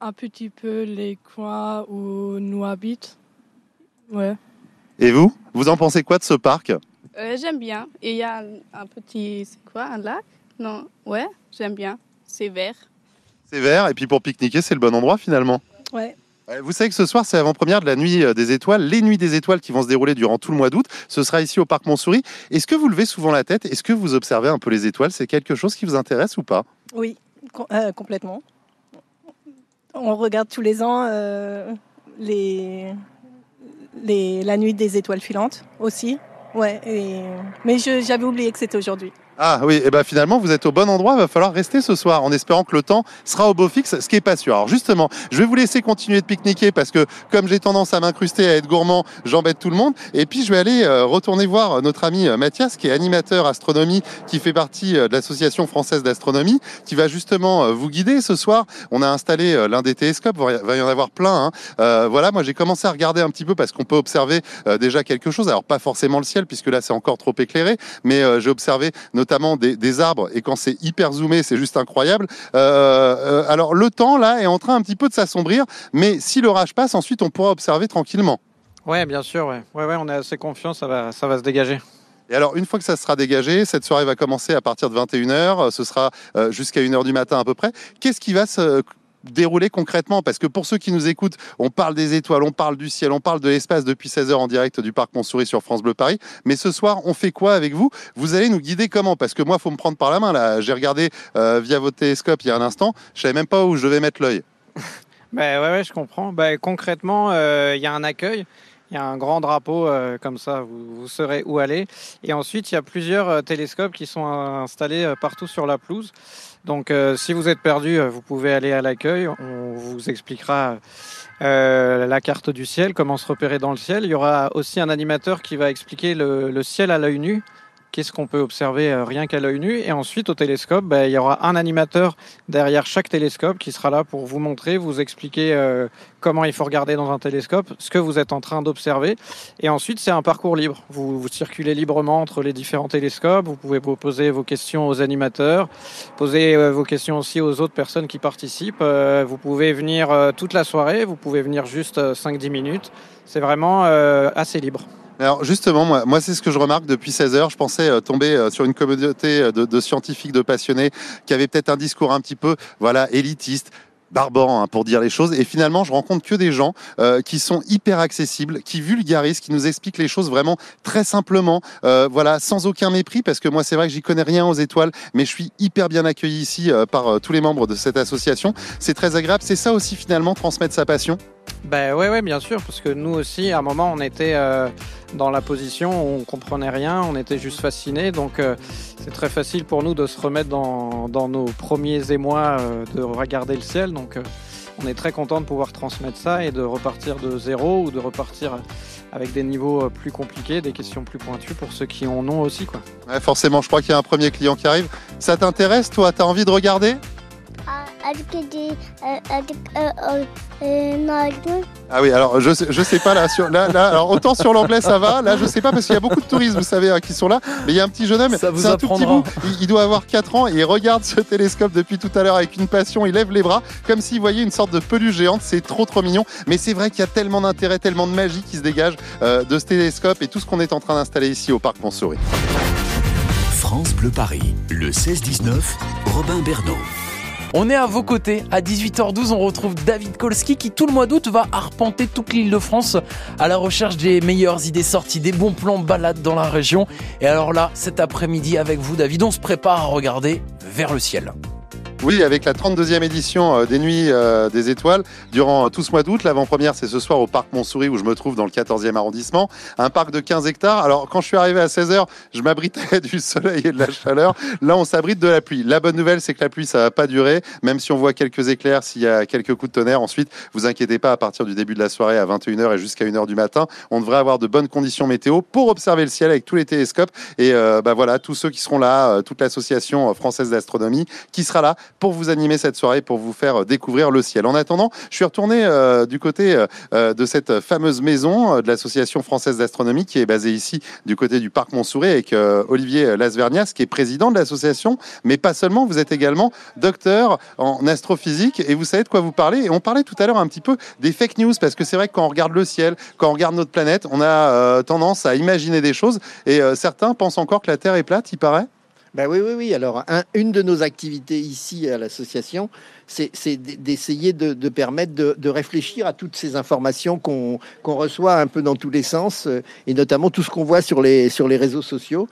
Un petit peu les coins où nous habitons. Ouais. Et vous? Vous en pensez quoi de ce parc? Euh, j'aime bien. Et il y a un, un petit. C'est quoi Un lac? Non Ouais, j'aime bien. C'est vert. C'est vert, et puis pour pique-niquer, c'est le bon endroit finalement. Ouais. Euh, Vous savez que ce soir, c'est l'avant-première de la Nuit euh, des Étoiles, les Nuits des Étoiles qui vont se dérouler durant tout le mois d'août. Ce sera ici au Parc Montsouris. Est-ce que vous levez souvent la tête? Est-ce que vous observez un peu les étoiles? C'est quelque chose qui vous intéresse ou pas? Oui, euh, complètement. On regarde tous les ans les, les, la nuit des étoiles filantes aussi. Ouais, mais j'avais oublié que c'était aujourd'hui. Ah oui, et ben finalement, vous êtes au bon endroit. Il va falloir rester ce soir en espérant que le temps sera au beau fixe, ce qui est pas sûr. Alors justement, je vais vous laisser continuer de pique-niquer parce que comme j'ai tendance à m'incruster, à être gourmand, j'embête tout le monde. Et puis je vais aller euh, retourner voir notre ami euh, Mathias, qui est animateur astronomie, qui fait partie euh, de l'association française d'astronomie, qui va justement vous guider ce soir. On a installé l'un des télescopes, il va y en avoir plein. hein. Voilà, moi j'ai commencé à regarder un petit peu parce qu'on peut observer déjà quelque chose. Alors pas forcément le ciel puisque là c'est encore trop éclairé, mais j'ai observé notamment des, des arbres et quand c'est hyper zoomé, c'est juste incroyable. Euh, euh, alors le temps là est en train un petit peu de s'assombrir, mais si l'orage passe, ensuite on pourra observer tranquillement. Ouais, bien sûr, ouais. Ouais, ouais, on est assez confiant, ça va, ça va se dégager. Et alors, une fois que ça sera dégagé, cette soirée va commencer à partir de 21h, ce sera euh, jusqu'à 1h du matin à peu près. Qu'est-ce qui va se dérouler concrètement Parce que pour ceux qui nous écoutent, on parle des étoiles, on parle du ciel, on parle de l'espace depuis 16h en direct du Parc Montsouris sur France Bleu Paris. Mais ce soir, on fait quoi avec vous? Vous allez nous guider comment? Parce que moi, faut me prendre par la main là. J'ai regardé euh, via votre télescope il y a un instant, je savais même pas où je devais mettre l'œil. Bah, ouais, je comprends. Bah, concrètement, euh, il y a un accueil. Il y a un grand drapeau euh, comme ça, vous, saurez où aller. Et ensuite, il y a plusieurs euh, télescopes qui sont euh, installés partout sur la pelouse. Donc, si vous êtes perdu, vous pouvez aller à l'accueil. On vous expliquera la carte du ciel, comment se repérer dans le ciel. Il y aura aussi un animateur qui va expliquer le ciel à l'œil nu. Qu'est-ce qu'on peut observer euh, rien qu'à l'œil nu Et ensuite, au télescope, bah, il y aura un animateur derrière chaque télescope qui sera là pour vous montrer, vous expliquer euh, comment il faut regarder dans un télescope, ce que vous êtes en train d'observer. Et ensuite, c'est un parcours libre. Vous, circulez librement entre les différents télescopes. Vous pouvez poser vos questions aux animateurs, poser euh, vos questions aussi aux autres personnes qui participent. Vous pouvez venir toute la soirée, vous pouvez venir juste euh, 5-10 minutes. C'est vraiment assez libre. Alors justement, moi, moi c'est ce que je remarque. Depuis 16 heures. Je pensais euh, tomber euh, sur une communauté euh, de, de scientifiques, de passionnés, qui avaient peut-être un discours un petit peu, voilà, élitiste barbant hein, pour dire les choses. Et finalement je rencontre que des gens euh, qui sont hyper accessibles qui vulgarisent qui nous expliquent les choses vraiment très simplement euh, voilà sans aucun mépris parce que moi c'est vrai que j'y connais rien aux étoiles mais je suis hyper bien accueilli ici euh, par tous les membres de cette association. C'est très agréable. C'est ça aussi finalement transmettre sa passion Ben ouais, ouais, bien sûr, parce que nous aussi, à un moment, on était euh, dans la position où on comprenait rien, on était juste fascinés, donc euh, c'est très facile pour nous de se remettre dans, nos premiers émois euh, de regarder le ciel, donc on est très content de pouvoir transmettre ça et de repartir de zéro ou de repartir avec des niveaux plus compliqués, des questions plus pointues pour ceux qui en ont aussi, quoi. Ouais, forcément je crois qu'il y a un premier client qui arrive. Ça t'intéresse toi? T'as envie de regarder? Ah oui, alors je sais, je sais pas là, sur, là, là, alors autant sur l'anglais ça va, là je sais pas parce qu'il y a beaucoup de touristes, vous savez, hein, qui sont là, mais il y a un petit jeune homme, Ça vous c'est un tout petit apprendra. bout, il, il doit avoir 4 ans et il regarde ce télescope depuis tout à l'heure avec une passion, il lève les bras comme s'il voyait une sorte de peluche géante, c'est trop trop mignon, mais c'est vrai qu'il y a tellement d'intérêt, tellement de magie qui se dégage euh, de ce télescope et tout ce qu'on est en train d'installer ici au Parc Montsouris. France Bleu Paris, le 16-19, Robin Bernot. On est à vos côtés. À 18h12, on retrouve David Kolski qui, tout le mois d'août, va arpenter toute l'île de France à la recherche des meilleures idées sorties, des bons plans balades dans la région. Et alors là, cet après-midi, avec vous, David, on se prépare à regarder vers le ciel. Oui, avec la 32e édition euh, des Nuits euh, des Étoiles durant tout ce mois d'août. L'avant-première, c'est ce soir au parc Montsouris où je me trouve dans le 14e arrondissement. Un parc de 15 hectares. Alors, quand je suis arrivé à 16h, je m'abritais du soleil et de la chaleur. Là, on s'abrite de la pluie. La bonne nouvelle, c'est que la pluie, ça va pas durer. Même si on voit quelques éclairs, s'il y a quelques coups de tonnerre. Ensuite, vous inquiétez pas, à partir du début de la soirée à 21h et jusqu'à 1h du matin, on devrait avoir de bonnes conditions météo pour observer le ciel avec tous les télescopes. Et euh, bah voilà, tous ceux qui seront là, euh, toute l'association française d'astronomie qui sera là pour vous animer cette soirée, pour vous faire découvrir le ciel. En attendant, je suis retourné euh, du côté euh, de cette fameuse maison euh, de l'Association française d'astronomie qui est basée ici du côté du parc Montsouris avec euh, Olivier Lasvernias qui est président de l'association, mais pas seulement, vous êtes également docteur en astrophysique et vous savez de quoi vous parlez. Et on parlait tout à l'heure un petit peu des fake news parce que c'est vrai que quand on regarde le ciel, quand on regarde notre planète, on a euh, tendance à imaginer des choses et euh, certains pensent encore que la Terre est plate, il paraît? Ben oui, oui, oui. Alors, un- une de nos activités ici à l'association, c'est d'essayer de, permettre de, réfléchir à toutes ces informations qu'on qu'on reçoit un peu dans tous les sens, euh, et notamment tout ce qu'on voit sur les, sur les réseaux sociaux.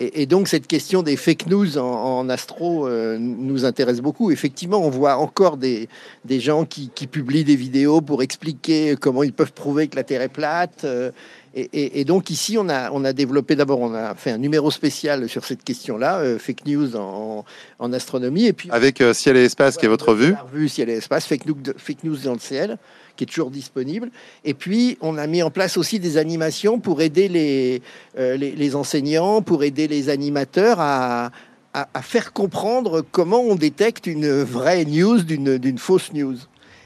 Et, donc, cette question des fake news en, astro euh, nous intéresse beaucoup. Effectivement, on voit encore des, des gens qui, qui publient des vidéos pour expliquer comment ils peuvent prouver que la Terre est plate. euh, et, et- et donc ici, on a, on a développé d'abord, on a fait un numéro spécial sur cette question-là, euh, fake news en, en astronomie, et puis Avec euh, Ciel et Espace qui est votre revue. la revue Ciel et Espace, fake news, fake news dans le ciel, qui est toujours disponible. Et puis, on a mis en place aussi des animations pour aider les, euh, les, les enseignants, pour aider les animateurs à, à, à faire comprendre comment on détecte une vraie news d'une fausse news.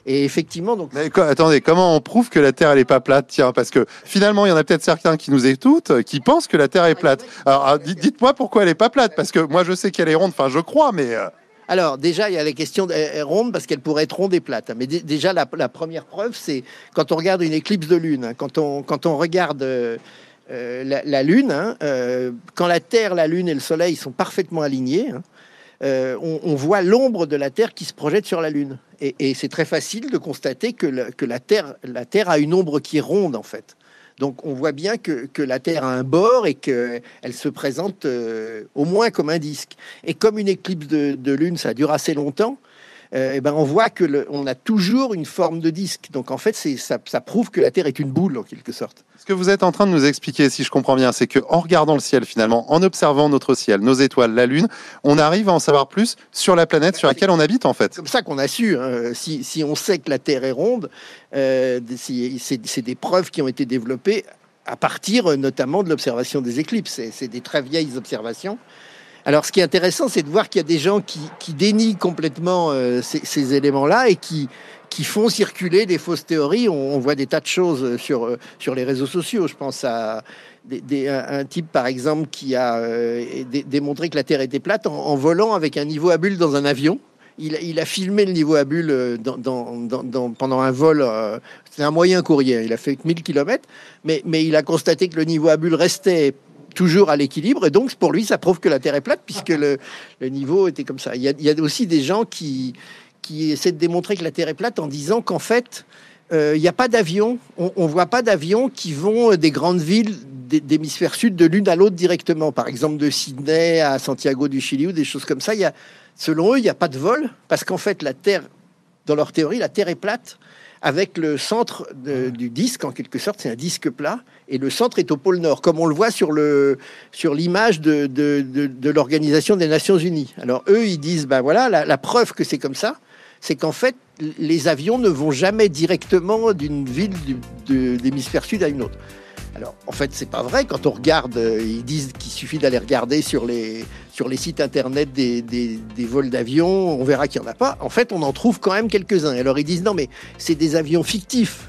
Et effectivement, donc Mais attendez, comment on prouve que la Terre elle est pas plate? Tiens, parce que finalement, il y en a peut-être certains qui nous écoutent, euh, qui pensent que la Terre est plate. Alors, ah, dites- dites-moi pourquoi elle est pas plate, parce que moi je sais qu'elle est ronde. Enfin, je crois, mais euh, Alors, déjà, il y a la question est ronde parce qu'elle pourrait être ronde et plate. Mais dé- déjà, la, la première preuve, c'est quand on regarde une éclipse de lune, hein, quand, on, quand on regarde euh, euh, la, la lune, hein, euh, quand la Terre, la lune et le Soleil sont parfaitement alignés, hein, euh, on, voit l'ombre de la Terre qui se projette sur la lune. Et, c'est très facile de constater que, la, Terre, a une ombre qui ronde, en fait. Donc on voit bien que, la Terre a un bord et qu'elle se présente euh, au moins comme un disque. Et comme une éclipse de, de lune, ça dure assez longtemps, eh ben on voit que le- on a toujours une forme de disque. Donc en fait, c'est ça, ça prouve que la Terre est une boule en quelque sorte. ce que vous êtes en train de nous expliquer, si je comprends bien, c'est que en regardant le ciel finalement, en observant notre ciel, nos étoiles, la Lune, on arrive à en savoir plus sur la planète sur laquelle on habite en fait. C'est comme ça qu'on a su. hein. Si, si on sait que la Terre est ronde, euh, c'est des preuves qui ont été développées à partir euh, notamment de l'observation des éclipses. C'est des très vieilles observations. Alors, ce qui est intéressant, c'est de voir qu'il y a des gens qui, qui dénient complètement euh, ces, éléments-là et qui, qui font circuler des fausses théories. On, voit des tas de choses sur, euh, sur les réseaux sociaux. Je pense à un, type, par exemple, qui a euh, dé- démontré que la Terre était plate en, volant avec un niveau à bulles dans un avion. Il, a- il a filmé le niveau à euh, dans- pendant un vol. euh, C'était un moyen courrier. Il a fait que 1000 km, mais, mais il a constaté que le niveau à bulles restait toujours à l'équilibre. Et donc, pour lui, ça prouve que la Terre est plate, puisque le, niveau était comme ça. Il y, a, aussi des gens qui, qui essaient de démontrer que la Terre est plate en disant qu'en fait, euh, il n'y a pas d'avion. On ne voit pas d'avions qui vont des grandes villes d'hé- d'hémisphère sud de l'une à l'autre directement. Par exemple, de Sydney à Santiago du Chili ou des choses comme ça. Selon eux, il n'y a pas de vol parce qu'en fait, la Terre, dans leur théorie, la Terre est plate avec le centre de- du disque, en quelque sorte, c'est un disque plat, et le centre est au pôle Nord, comme on le voit sur le sur l'image de, de, de- l'Organisation des Nations Unies. Alors eux, ils disent, ben voilà, la, la preuve que c'est comme ça, c'est qu'en fait, les avions ne vont jamais directement d'une ville de- d'hémisphère sud à une autre. Alors, en fait, c'est pas vrai. Quand on regarde, euh, ils disent qu'il suffit d'aller regarder sur les, sur les sites internet des, des- des vols d'avions, on verra qu'il n'y en a pas. En fait, on en trouve quand même quelques-uns. Alors, ils disent non, mais c'est des avions fictifs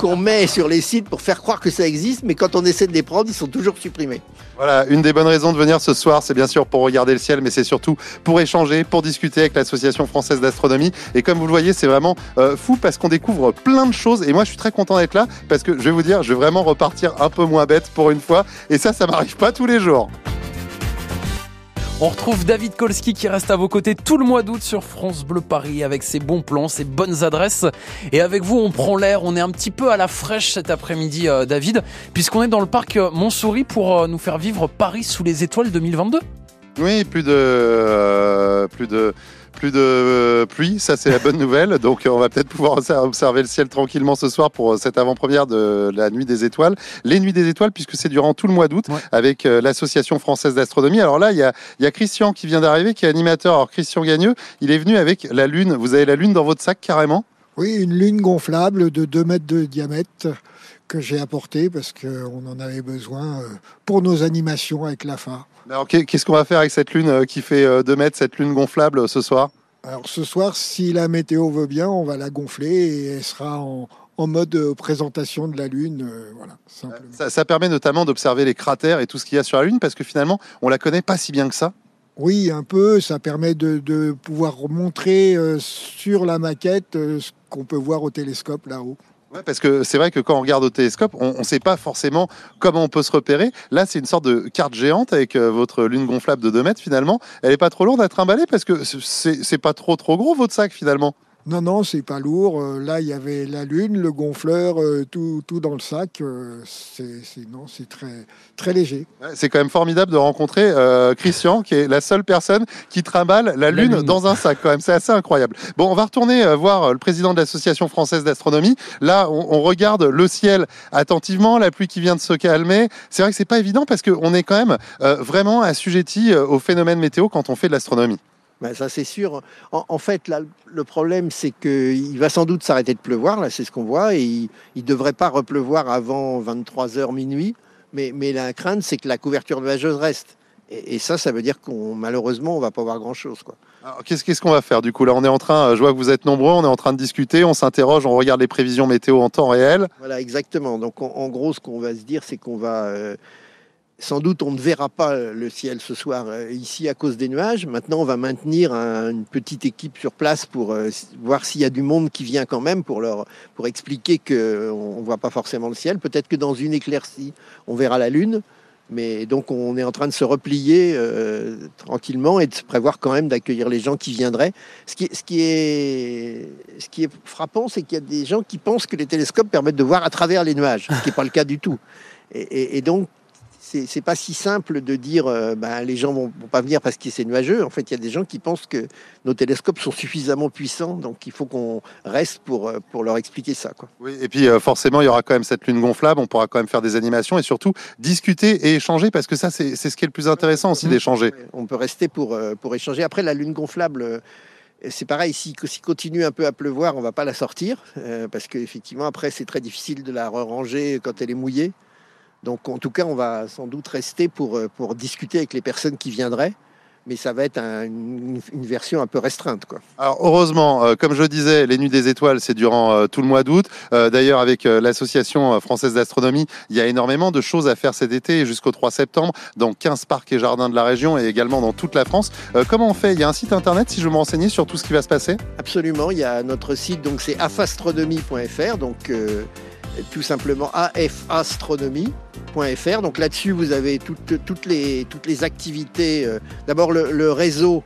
qu'on met sur les sites pour faire croire que ça existe, mais quand on essaie de les prendre, ils sont toujours supprimés. Voilà, une des bonnes raisons de venir ce soir, c'est bien sûr pour regarder le ciel, mais c'est surtout pour échanger, pour discuter avec l'Association française d'astronomie. Et comme vous le voyez, c'est vraiment euh, fou parce qu'on découvre plein de choses. Et moi, je suis très content d'être là parce que je vais vous dire, je vais vraiment repartir un peu moins bête pour une fois. Et ça, ça m'arrive pas tous les jours. On retrouve David Kolski qui reste à vos côtés tout le mois d'août sur France Bleu Paris avec ses bons plans, ses bonnes adresses. Et avec vous, on prend l'air, on est un petit peu à la fraîche cet après-midi, euh, David, puisqu'on est dans le parc euh, Montsouris pour euh, nous faire vivre Paris sous les étoiles 2022. Oui, plus de, plus de plus de euh, pluie, ça c'est la bonne nouvelle. Donc on va peut-être pouvoir observer le ciel tranquillement ce soir pour cette avant-première de la Nuit des Étoiles. Les Nuits des Étoiles, puisque c'est durant tout le mois d'août avec l'Association française d'astronomie. Alors là, il y a, il y a Christian qui vient d'arriver, qui est animateur. Alors Christian Gagneux, il est venu avec la Lune. Vous avez la Lune dans votre sac carrément? Oui, une Lune gonflable de 2 mètres de diamètre que j'ai apporté parce qu'on en avait besoin euh, pour nos animations avec l'AFA. Alors qu'est-ce qu'on va faire avec cette lune euh, qui fait 2 euh, mètres, cette lune gonflable ce soir? Alors ce soir, si la météo veut bien, on va la gonfler et elle sera en, mode présentation de la Lune. voilà, ça, permet notamment d'observer les cratères et tout ce qu'il y a sur la Lune parce que finalement, on la connaît pas si bien que ça. Oui, un peu. Ça permet de pouvoir montrer sur la maquette ce qu'on peut voir au télescope là-haut. Parce que c'est vrai que quand on regarde au télescope, on ne sait pas forcément comment on peut se repérer. Là, c'est une sorte de carte géante avec euh, votre lune gonflable de 2 mètres finalement. Elle n'est pas trop lourde à trimballer parce que c'est pas trop trop gros votre sac finalement. Non, non, c'est pas lourd. Euh, là, il y avait la lune, le gonfleur, euh, tout, tout dans le sac. Euh, c'est, non, c'est très, très léger. C'est quand même formidable de rencontrer Christian, qui est la seule personne qui trimballe la, lune, dans un sac. Quand même, c'est assez incroyable. Bon, on va retourner voir le président de l'association française d'astronomie. Là, on, regarde le ciel attentivement, la pluie qui vient de se calmer. C'est vrai que c'est pas évident parce qu'on est quand même vraiment assujetti au phénomène météo quand on fait de l'astronomie. Ben, ça c'est sûr. En, fait, là, le problème c'est qu'il va sans doute s'arrêter de pleuvoir, là c'est ce qu'on voit, et il ne devrait pas repleuvoir avant 23h minuit, mais, mais la crainte c'est que la couverture nuageuse reste. Et, ça, ça veut dire qu'on malheureusement on va pas voir grand-chose. Qu'est-ce qu'on va faire du coup? Là on est en train, je vois que vous êtes nombreux, on est en train de discuter, on s'interroge, on regarde les prévisions météo en temps réel. Voilà, exactement. Donc en, gros, ce qu'on va se dire, c'est qu'on va... Euh, sans doute, on ne verra pas le ciel ce soir euh, ici à cause des nuages. Maintenant, on va maintenir une petite équipe sur place pour euh, voir s'il y a du monde qui vient quand même pour leur pour expliquer qu'on ne voit pas forcément le ciel. Peut-être que dans une éclaircie, on verra la lune. Mais donc, on est en train de se replier euh, tranquillement et de se prévoir quand même d'accueillir les gens qui viendraient. Ce qui, ce qui, est, ce qui est frappant, c'est qu'il y a des gens qui pensent que les télescopes permettent de voir à travers les nuages, ce qui n'est pas le cas du tout. et donc, c'est pas si simple de dire euh, bah, les gens vont, vont pas venir parce que c'est nuageux. En fait, il y a des gens qui pensent que nos télescopes sont suffisamment puissants, donc il faut qu'on reste pour, euh, pour leur expliquer ça. Quoi. Oui, et puis euh, forcément, il y aura quand même cette lune gonflable, on pourra quand même faire des animations et surtout discuter et échanger parce que ça, c'est ce qui est le plus intéressant aussi d'échanger. On peut rester pour, pour échanger. Après, la lune gonflable. C'est pareil, si, si continue un peu à pleuvoir, on va pas la sortir, parce qu'effectivement, après, c'est très difficile de la ranger quand elle est mouillée. Donc en tout cas, on va sans doute rester pour, euh, pour discuter avec les personnes qui viendraient mais ça va être une, version un peu restreinte. Quoi. Alors heureusement, euh, comme je disais, les Nuits des Étoiles, c'est durant euh, tout le mois d'août. D'ailleurs, avec l'Association française d'astronomie, il y a énormément de choses à faire cet été jusqu'au 3 septembre dans 15 parcs et jardins de la région et également dans toute la France. comment on fait? Il y a un site internet si je veux me renseigner sur tout ce qui va se passer? Absolument, il y a notre site, donc c'est afastronomie.fr, donc tout simplement afastronomie.fr. Donc là-dessus, vous avez toutes, toutes, les, toutes les activités. Euh, d'abord, le, réseau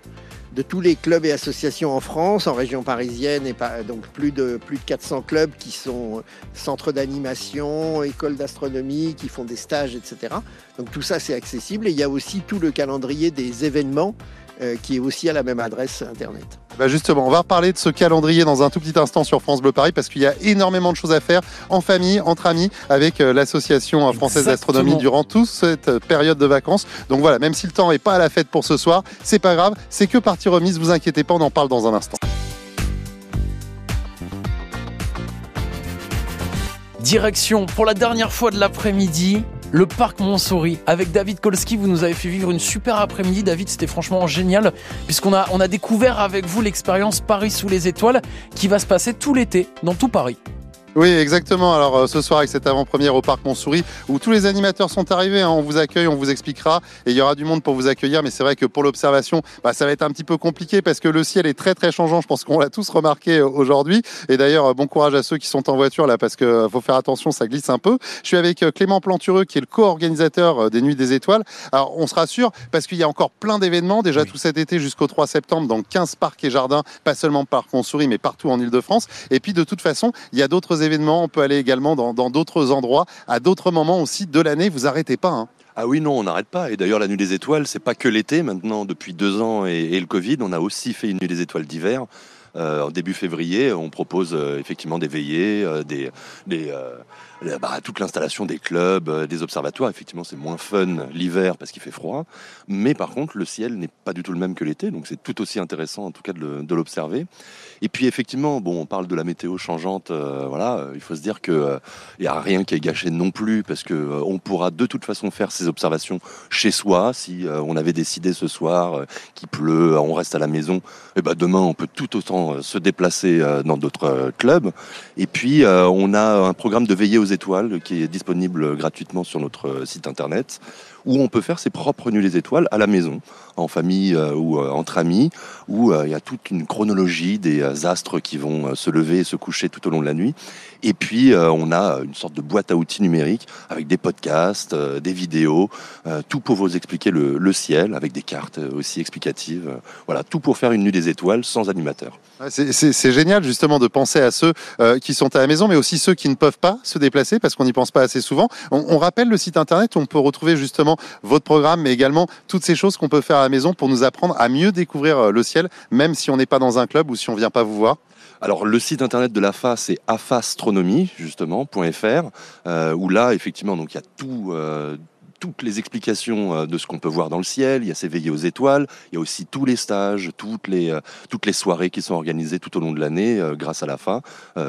de tous les clubs et associations en France, en région parisienne, et donc plus de, plus de 400 clubs qui sont centres d'animation, écoles d'astronomie, qui font des stages, etc. Donc tout ça, c'est accessible. Et il y a aussi tout le calendrier des événements euh, qui est aussi à la même adresse Internet. Bah justement, on va reparler de ce calendrier dans un tout petit instant sur France Bleu Paris parce qu'il y a énormément de choses à faire en famille, entre amis, avec euh, l'association française d'astronomie durant toute cette période de vacances. Donc voilà, même si le temps n'est pas à la fête pour ce soir, c'est pas grave, c'est que partie remise, vous inquiétez pas, on en parle dans un instant. Direction pour la dernière fois de l'après-midi, le parc Montsouris. Avec David Kolski, vous nous avez fait vivre une super après-midi. David, c'était franchement génial, puisqu'on on a découvert avec vous l'expérience Paris sous les étoiles qui va se passer tout l'été dans tout Paris. Oui, exactement. Alors euh, ce soir avec cette avant-première au Parc Montsouris où tous les animateurs sont arrivés, hein. on vous accueille, on vous expliquera et il y aura du monde pour vous accueillir. Mais c'est vrai que pour l'observation, bah, ça va être un petit peu compliqué parce que le ciel est très très changeant. Je pense qu'on l'a tous remarqué euh, aujourd'hui. Et d'ailleurs, euh, bon courage à ceux qui sont en voiture là parce que faut faire attention, ça glisse un peu. Je suis avec Clément Plantureux qui est le co-organisateur des Nuits des Étoiles. Alors on se rassure parce qu'il y a encore plein d'événements déjà tout cet été jusqu'au 3 septembre dans 15 parcs et jardins, pas seulement Parc Montsouris mais partout en Ile-de-France. Et puis de toute façon, il y a d'autres événements. On peut aller également dans d'autres endroits, à d'autres moments aussi de l'année. Vous arrêtez pas. Hein. Ah oui, non, on n'arrête pas. Et d'ailleurs, la Nuit des Étoiles, c'est pas que l'été. Maintenant, depuis deux ans et, le Covid, on a aussi fait une Nuit des Étoiles d'hiver. Euh, en début février, on propose euh, effectivement des veillées, euh, des, des bah, toute l'installation des clubs, des observatoires. Effectivement, c'est moins fun l'hiver parce qu'il fait froid. Mais par contre, le ciel n'est pas du tout le même que l'été. Donc c'est tout aussi intéressant, en tout cas, de l'observer. Et puis effectivement, bon, on parle de la météo changeante. voilà, il faut se dire que il n'y a rien qui est gâché non plus parce que on pourra de toute façon faire ces observations chez soi. Si on avait décidé ce soir qu'il pleut, on reste à la maison, et ben demain on peut tout autant euh, se déplacer euh, dans d'autres euh, clubs. Et puis, on a un programme de veillée aux étoiles qui est disponible gratuitement sur notre site internet où on peut faire ses propres nuits les étoiles à la maison, en famille ou entre amis, où il y a toute une chronologie des astres qui vont se lever et se coucher tout au long de la nuit. Et puis, on a une sorte de boîte à outils numérique avec des podcasts, des vidéos, tout pour vous expliquer le, ciel, avec des cartes aussi explicatives. voilà, tout pour faire une nuit des étoiles sans animateur. C'est génial justement de penser à ceux euh, qui sont à la maison, mais aussi ceux qui ne peuvent pas se déplacer parce qu'on n'y pense pas assez souvent. On, on, rappelle le site internet où on peut retrouver justement votre programme, mais également toutes ces choses qu'on peut faire à la maison pour nous apprendre à mieux découvrir euh, le ciel, même si on n'est pas dans un club ou si on vient pas vous voir. Alors le site internet de l'AFA c'est afastronomie euh, où là effectivement donc il y a tout euh, toutes les explications de ce qu'on peut voir dans le ciel. Il y a s'éveiller aux étoiles. Il y a aussi tous les stages, toutes les, toutes les soirées qui sont organisées tout au long de l'année grâce à l'AFA.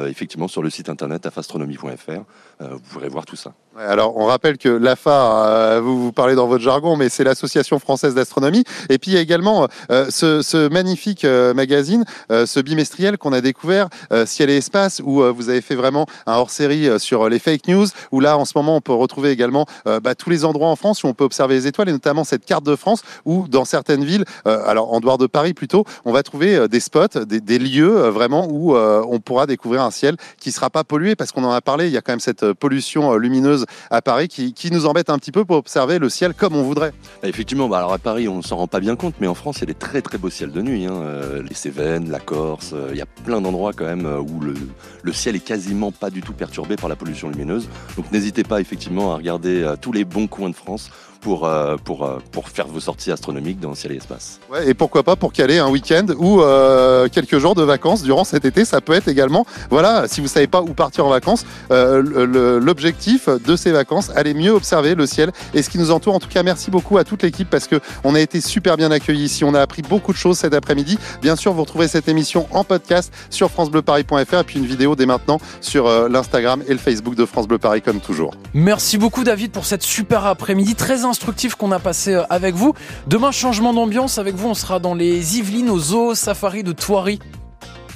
effectivement, sur le site internet afastronomie.fr, vous pourrez voir tout ça. Alors, on rappelle que l'AFA, vous vous parlez dans votre jargon, mais c'est l'Association française d'astronomie. Et puis, il y a également ce, ce, magnifique magazine, ce bimestriel qu'on a découvert, Ciel et Espace, où vous avez fait vraiment un hors-série sur les fake news, où là, en ce moment, on peut retrouver également bah, tous les endroits en France où on peut observer les étoiles, et notamment cette carte de France où dans certaines villes, euh, alors en dehors de Paris plutôt, on va trouver euh, des spots, des, lieux euh, vraiment où on pourra découvrir un ciel qui sera pas pollué, parce qu'on en a parlé, il y a quand même cette pollution lumineuse à Paris qui, nous embête un petit peu pour observer le ciel comme on voudrait. Bah, effectivement, bah, alors à Paris, on s'en rend pas bien compte, mais en France, il y a des très très beaux ciels de nuit. Hein. Les Cévennes, la Corse, il y a plein d'endroits quand même où le, le, ciel est quasiment pas du tout perturbé par la pollution lumineuse. Donc n'hésitez pas effectivement à regarder tous les bons coins de France pour, euh, pour, euh, pour faire vos sorties astronomiques dans le ciel et l'espace. Ouais, et pourquoi pas pour caler un week-end ou euh, quelques jours de vacances durant cet été, ça peut être également, voilà, si vous savez pas où partir en vacances, l'objectif de ces vacances, allez mieux observer le ciel et ce qui nous entoure. En tout cas, merci beaucoup à toute l'équipe parce que on a été super bien accueillis ici, on a appris beaucoup de choses cet après-midi. Bien sûr, vous retrouvez cette émission en podcast sur francebleuparis.fr et puis une vidéo dès maintenant sur l'Instagram et le Facebook de France Bleu Paris comme toujours. Merci beaucoup David pour cette super après-midi très instructif qu'on a passé euh, avec vous. Demain, changement d'ambiance avec vous, on sera dans les Yvelines au zoo safari de Thoiry.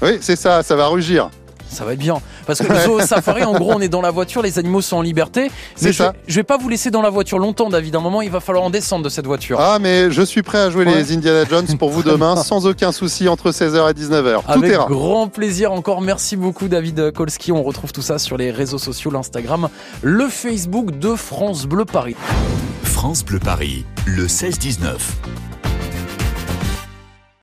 Oui, c'est ça, ça va rugir. Ça va être bien. Parce que le zoo safari, en gros, on est dans la voiture, les animaux sont en liberté. Mais je, je vais pas vous laisser dans la voiture longtemps, David. À un moment, il va falloir en descendre de cette voiture. Ah, mais je suis prêt à jouer les Indiana Jones pour vous demain, sans aucun souci, entre 16h et 19h. Tout Avec grand plaisir. Encore merci beaucoup, David Kolski. On retrouve tout ça sur les réseaux sociaux, l'Instagram, le Facebook de France Bleu Paris. France Bleu Paris, le 16-19.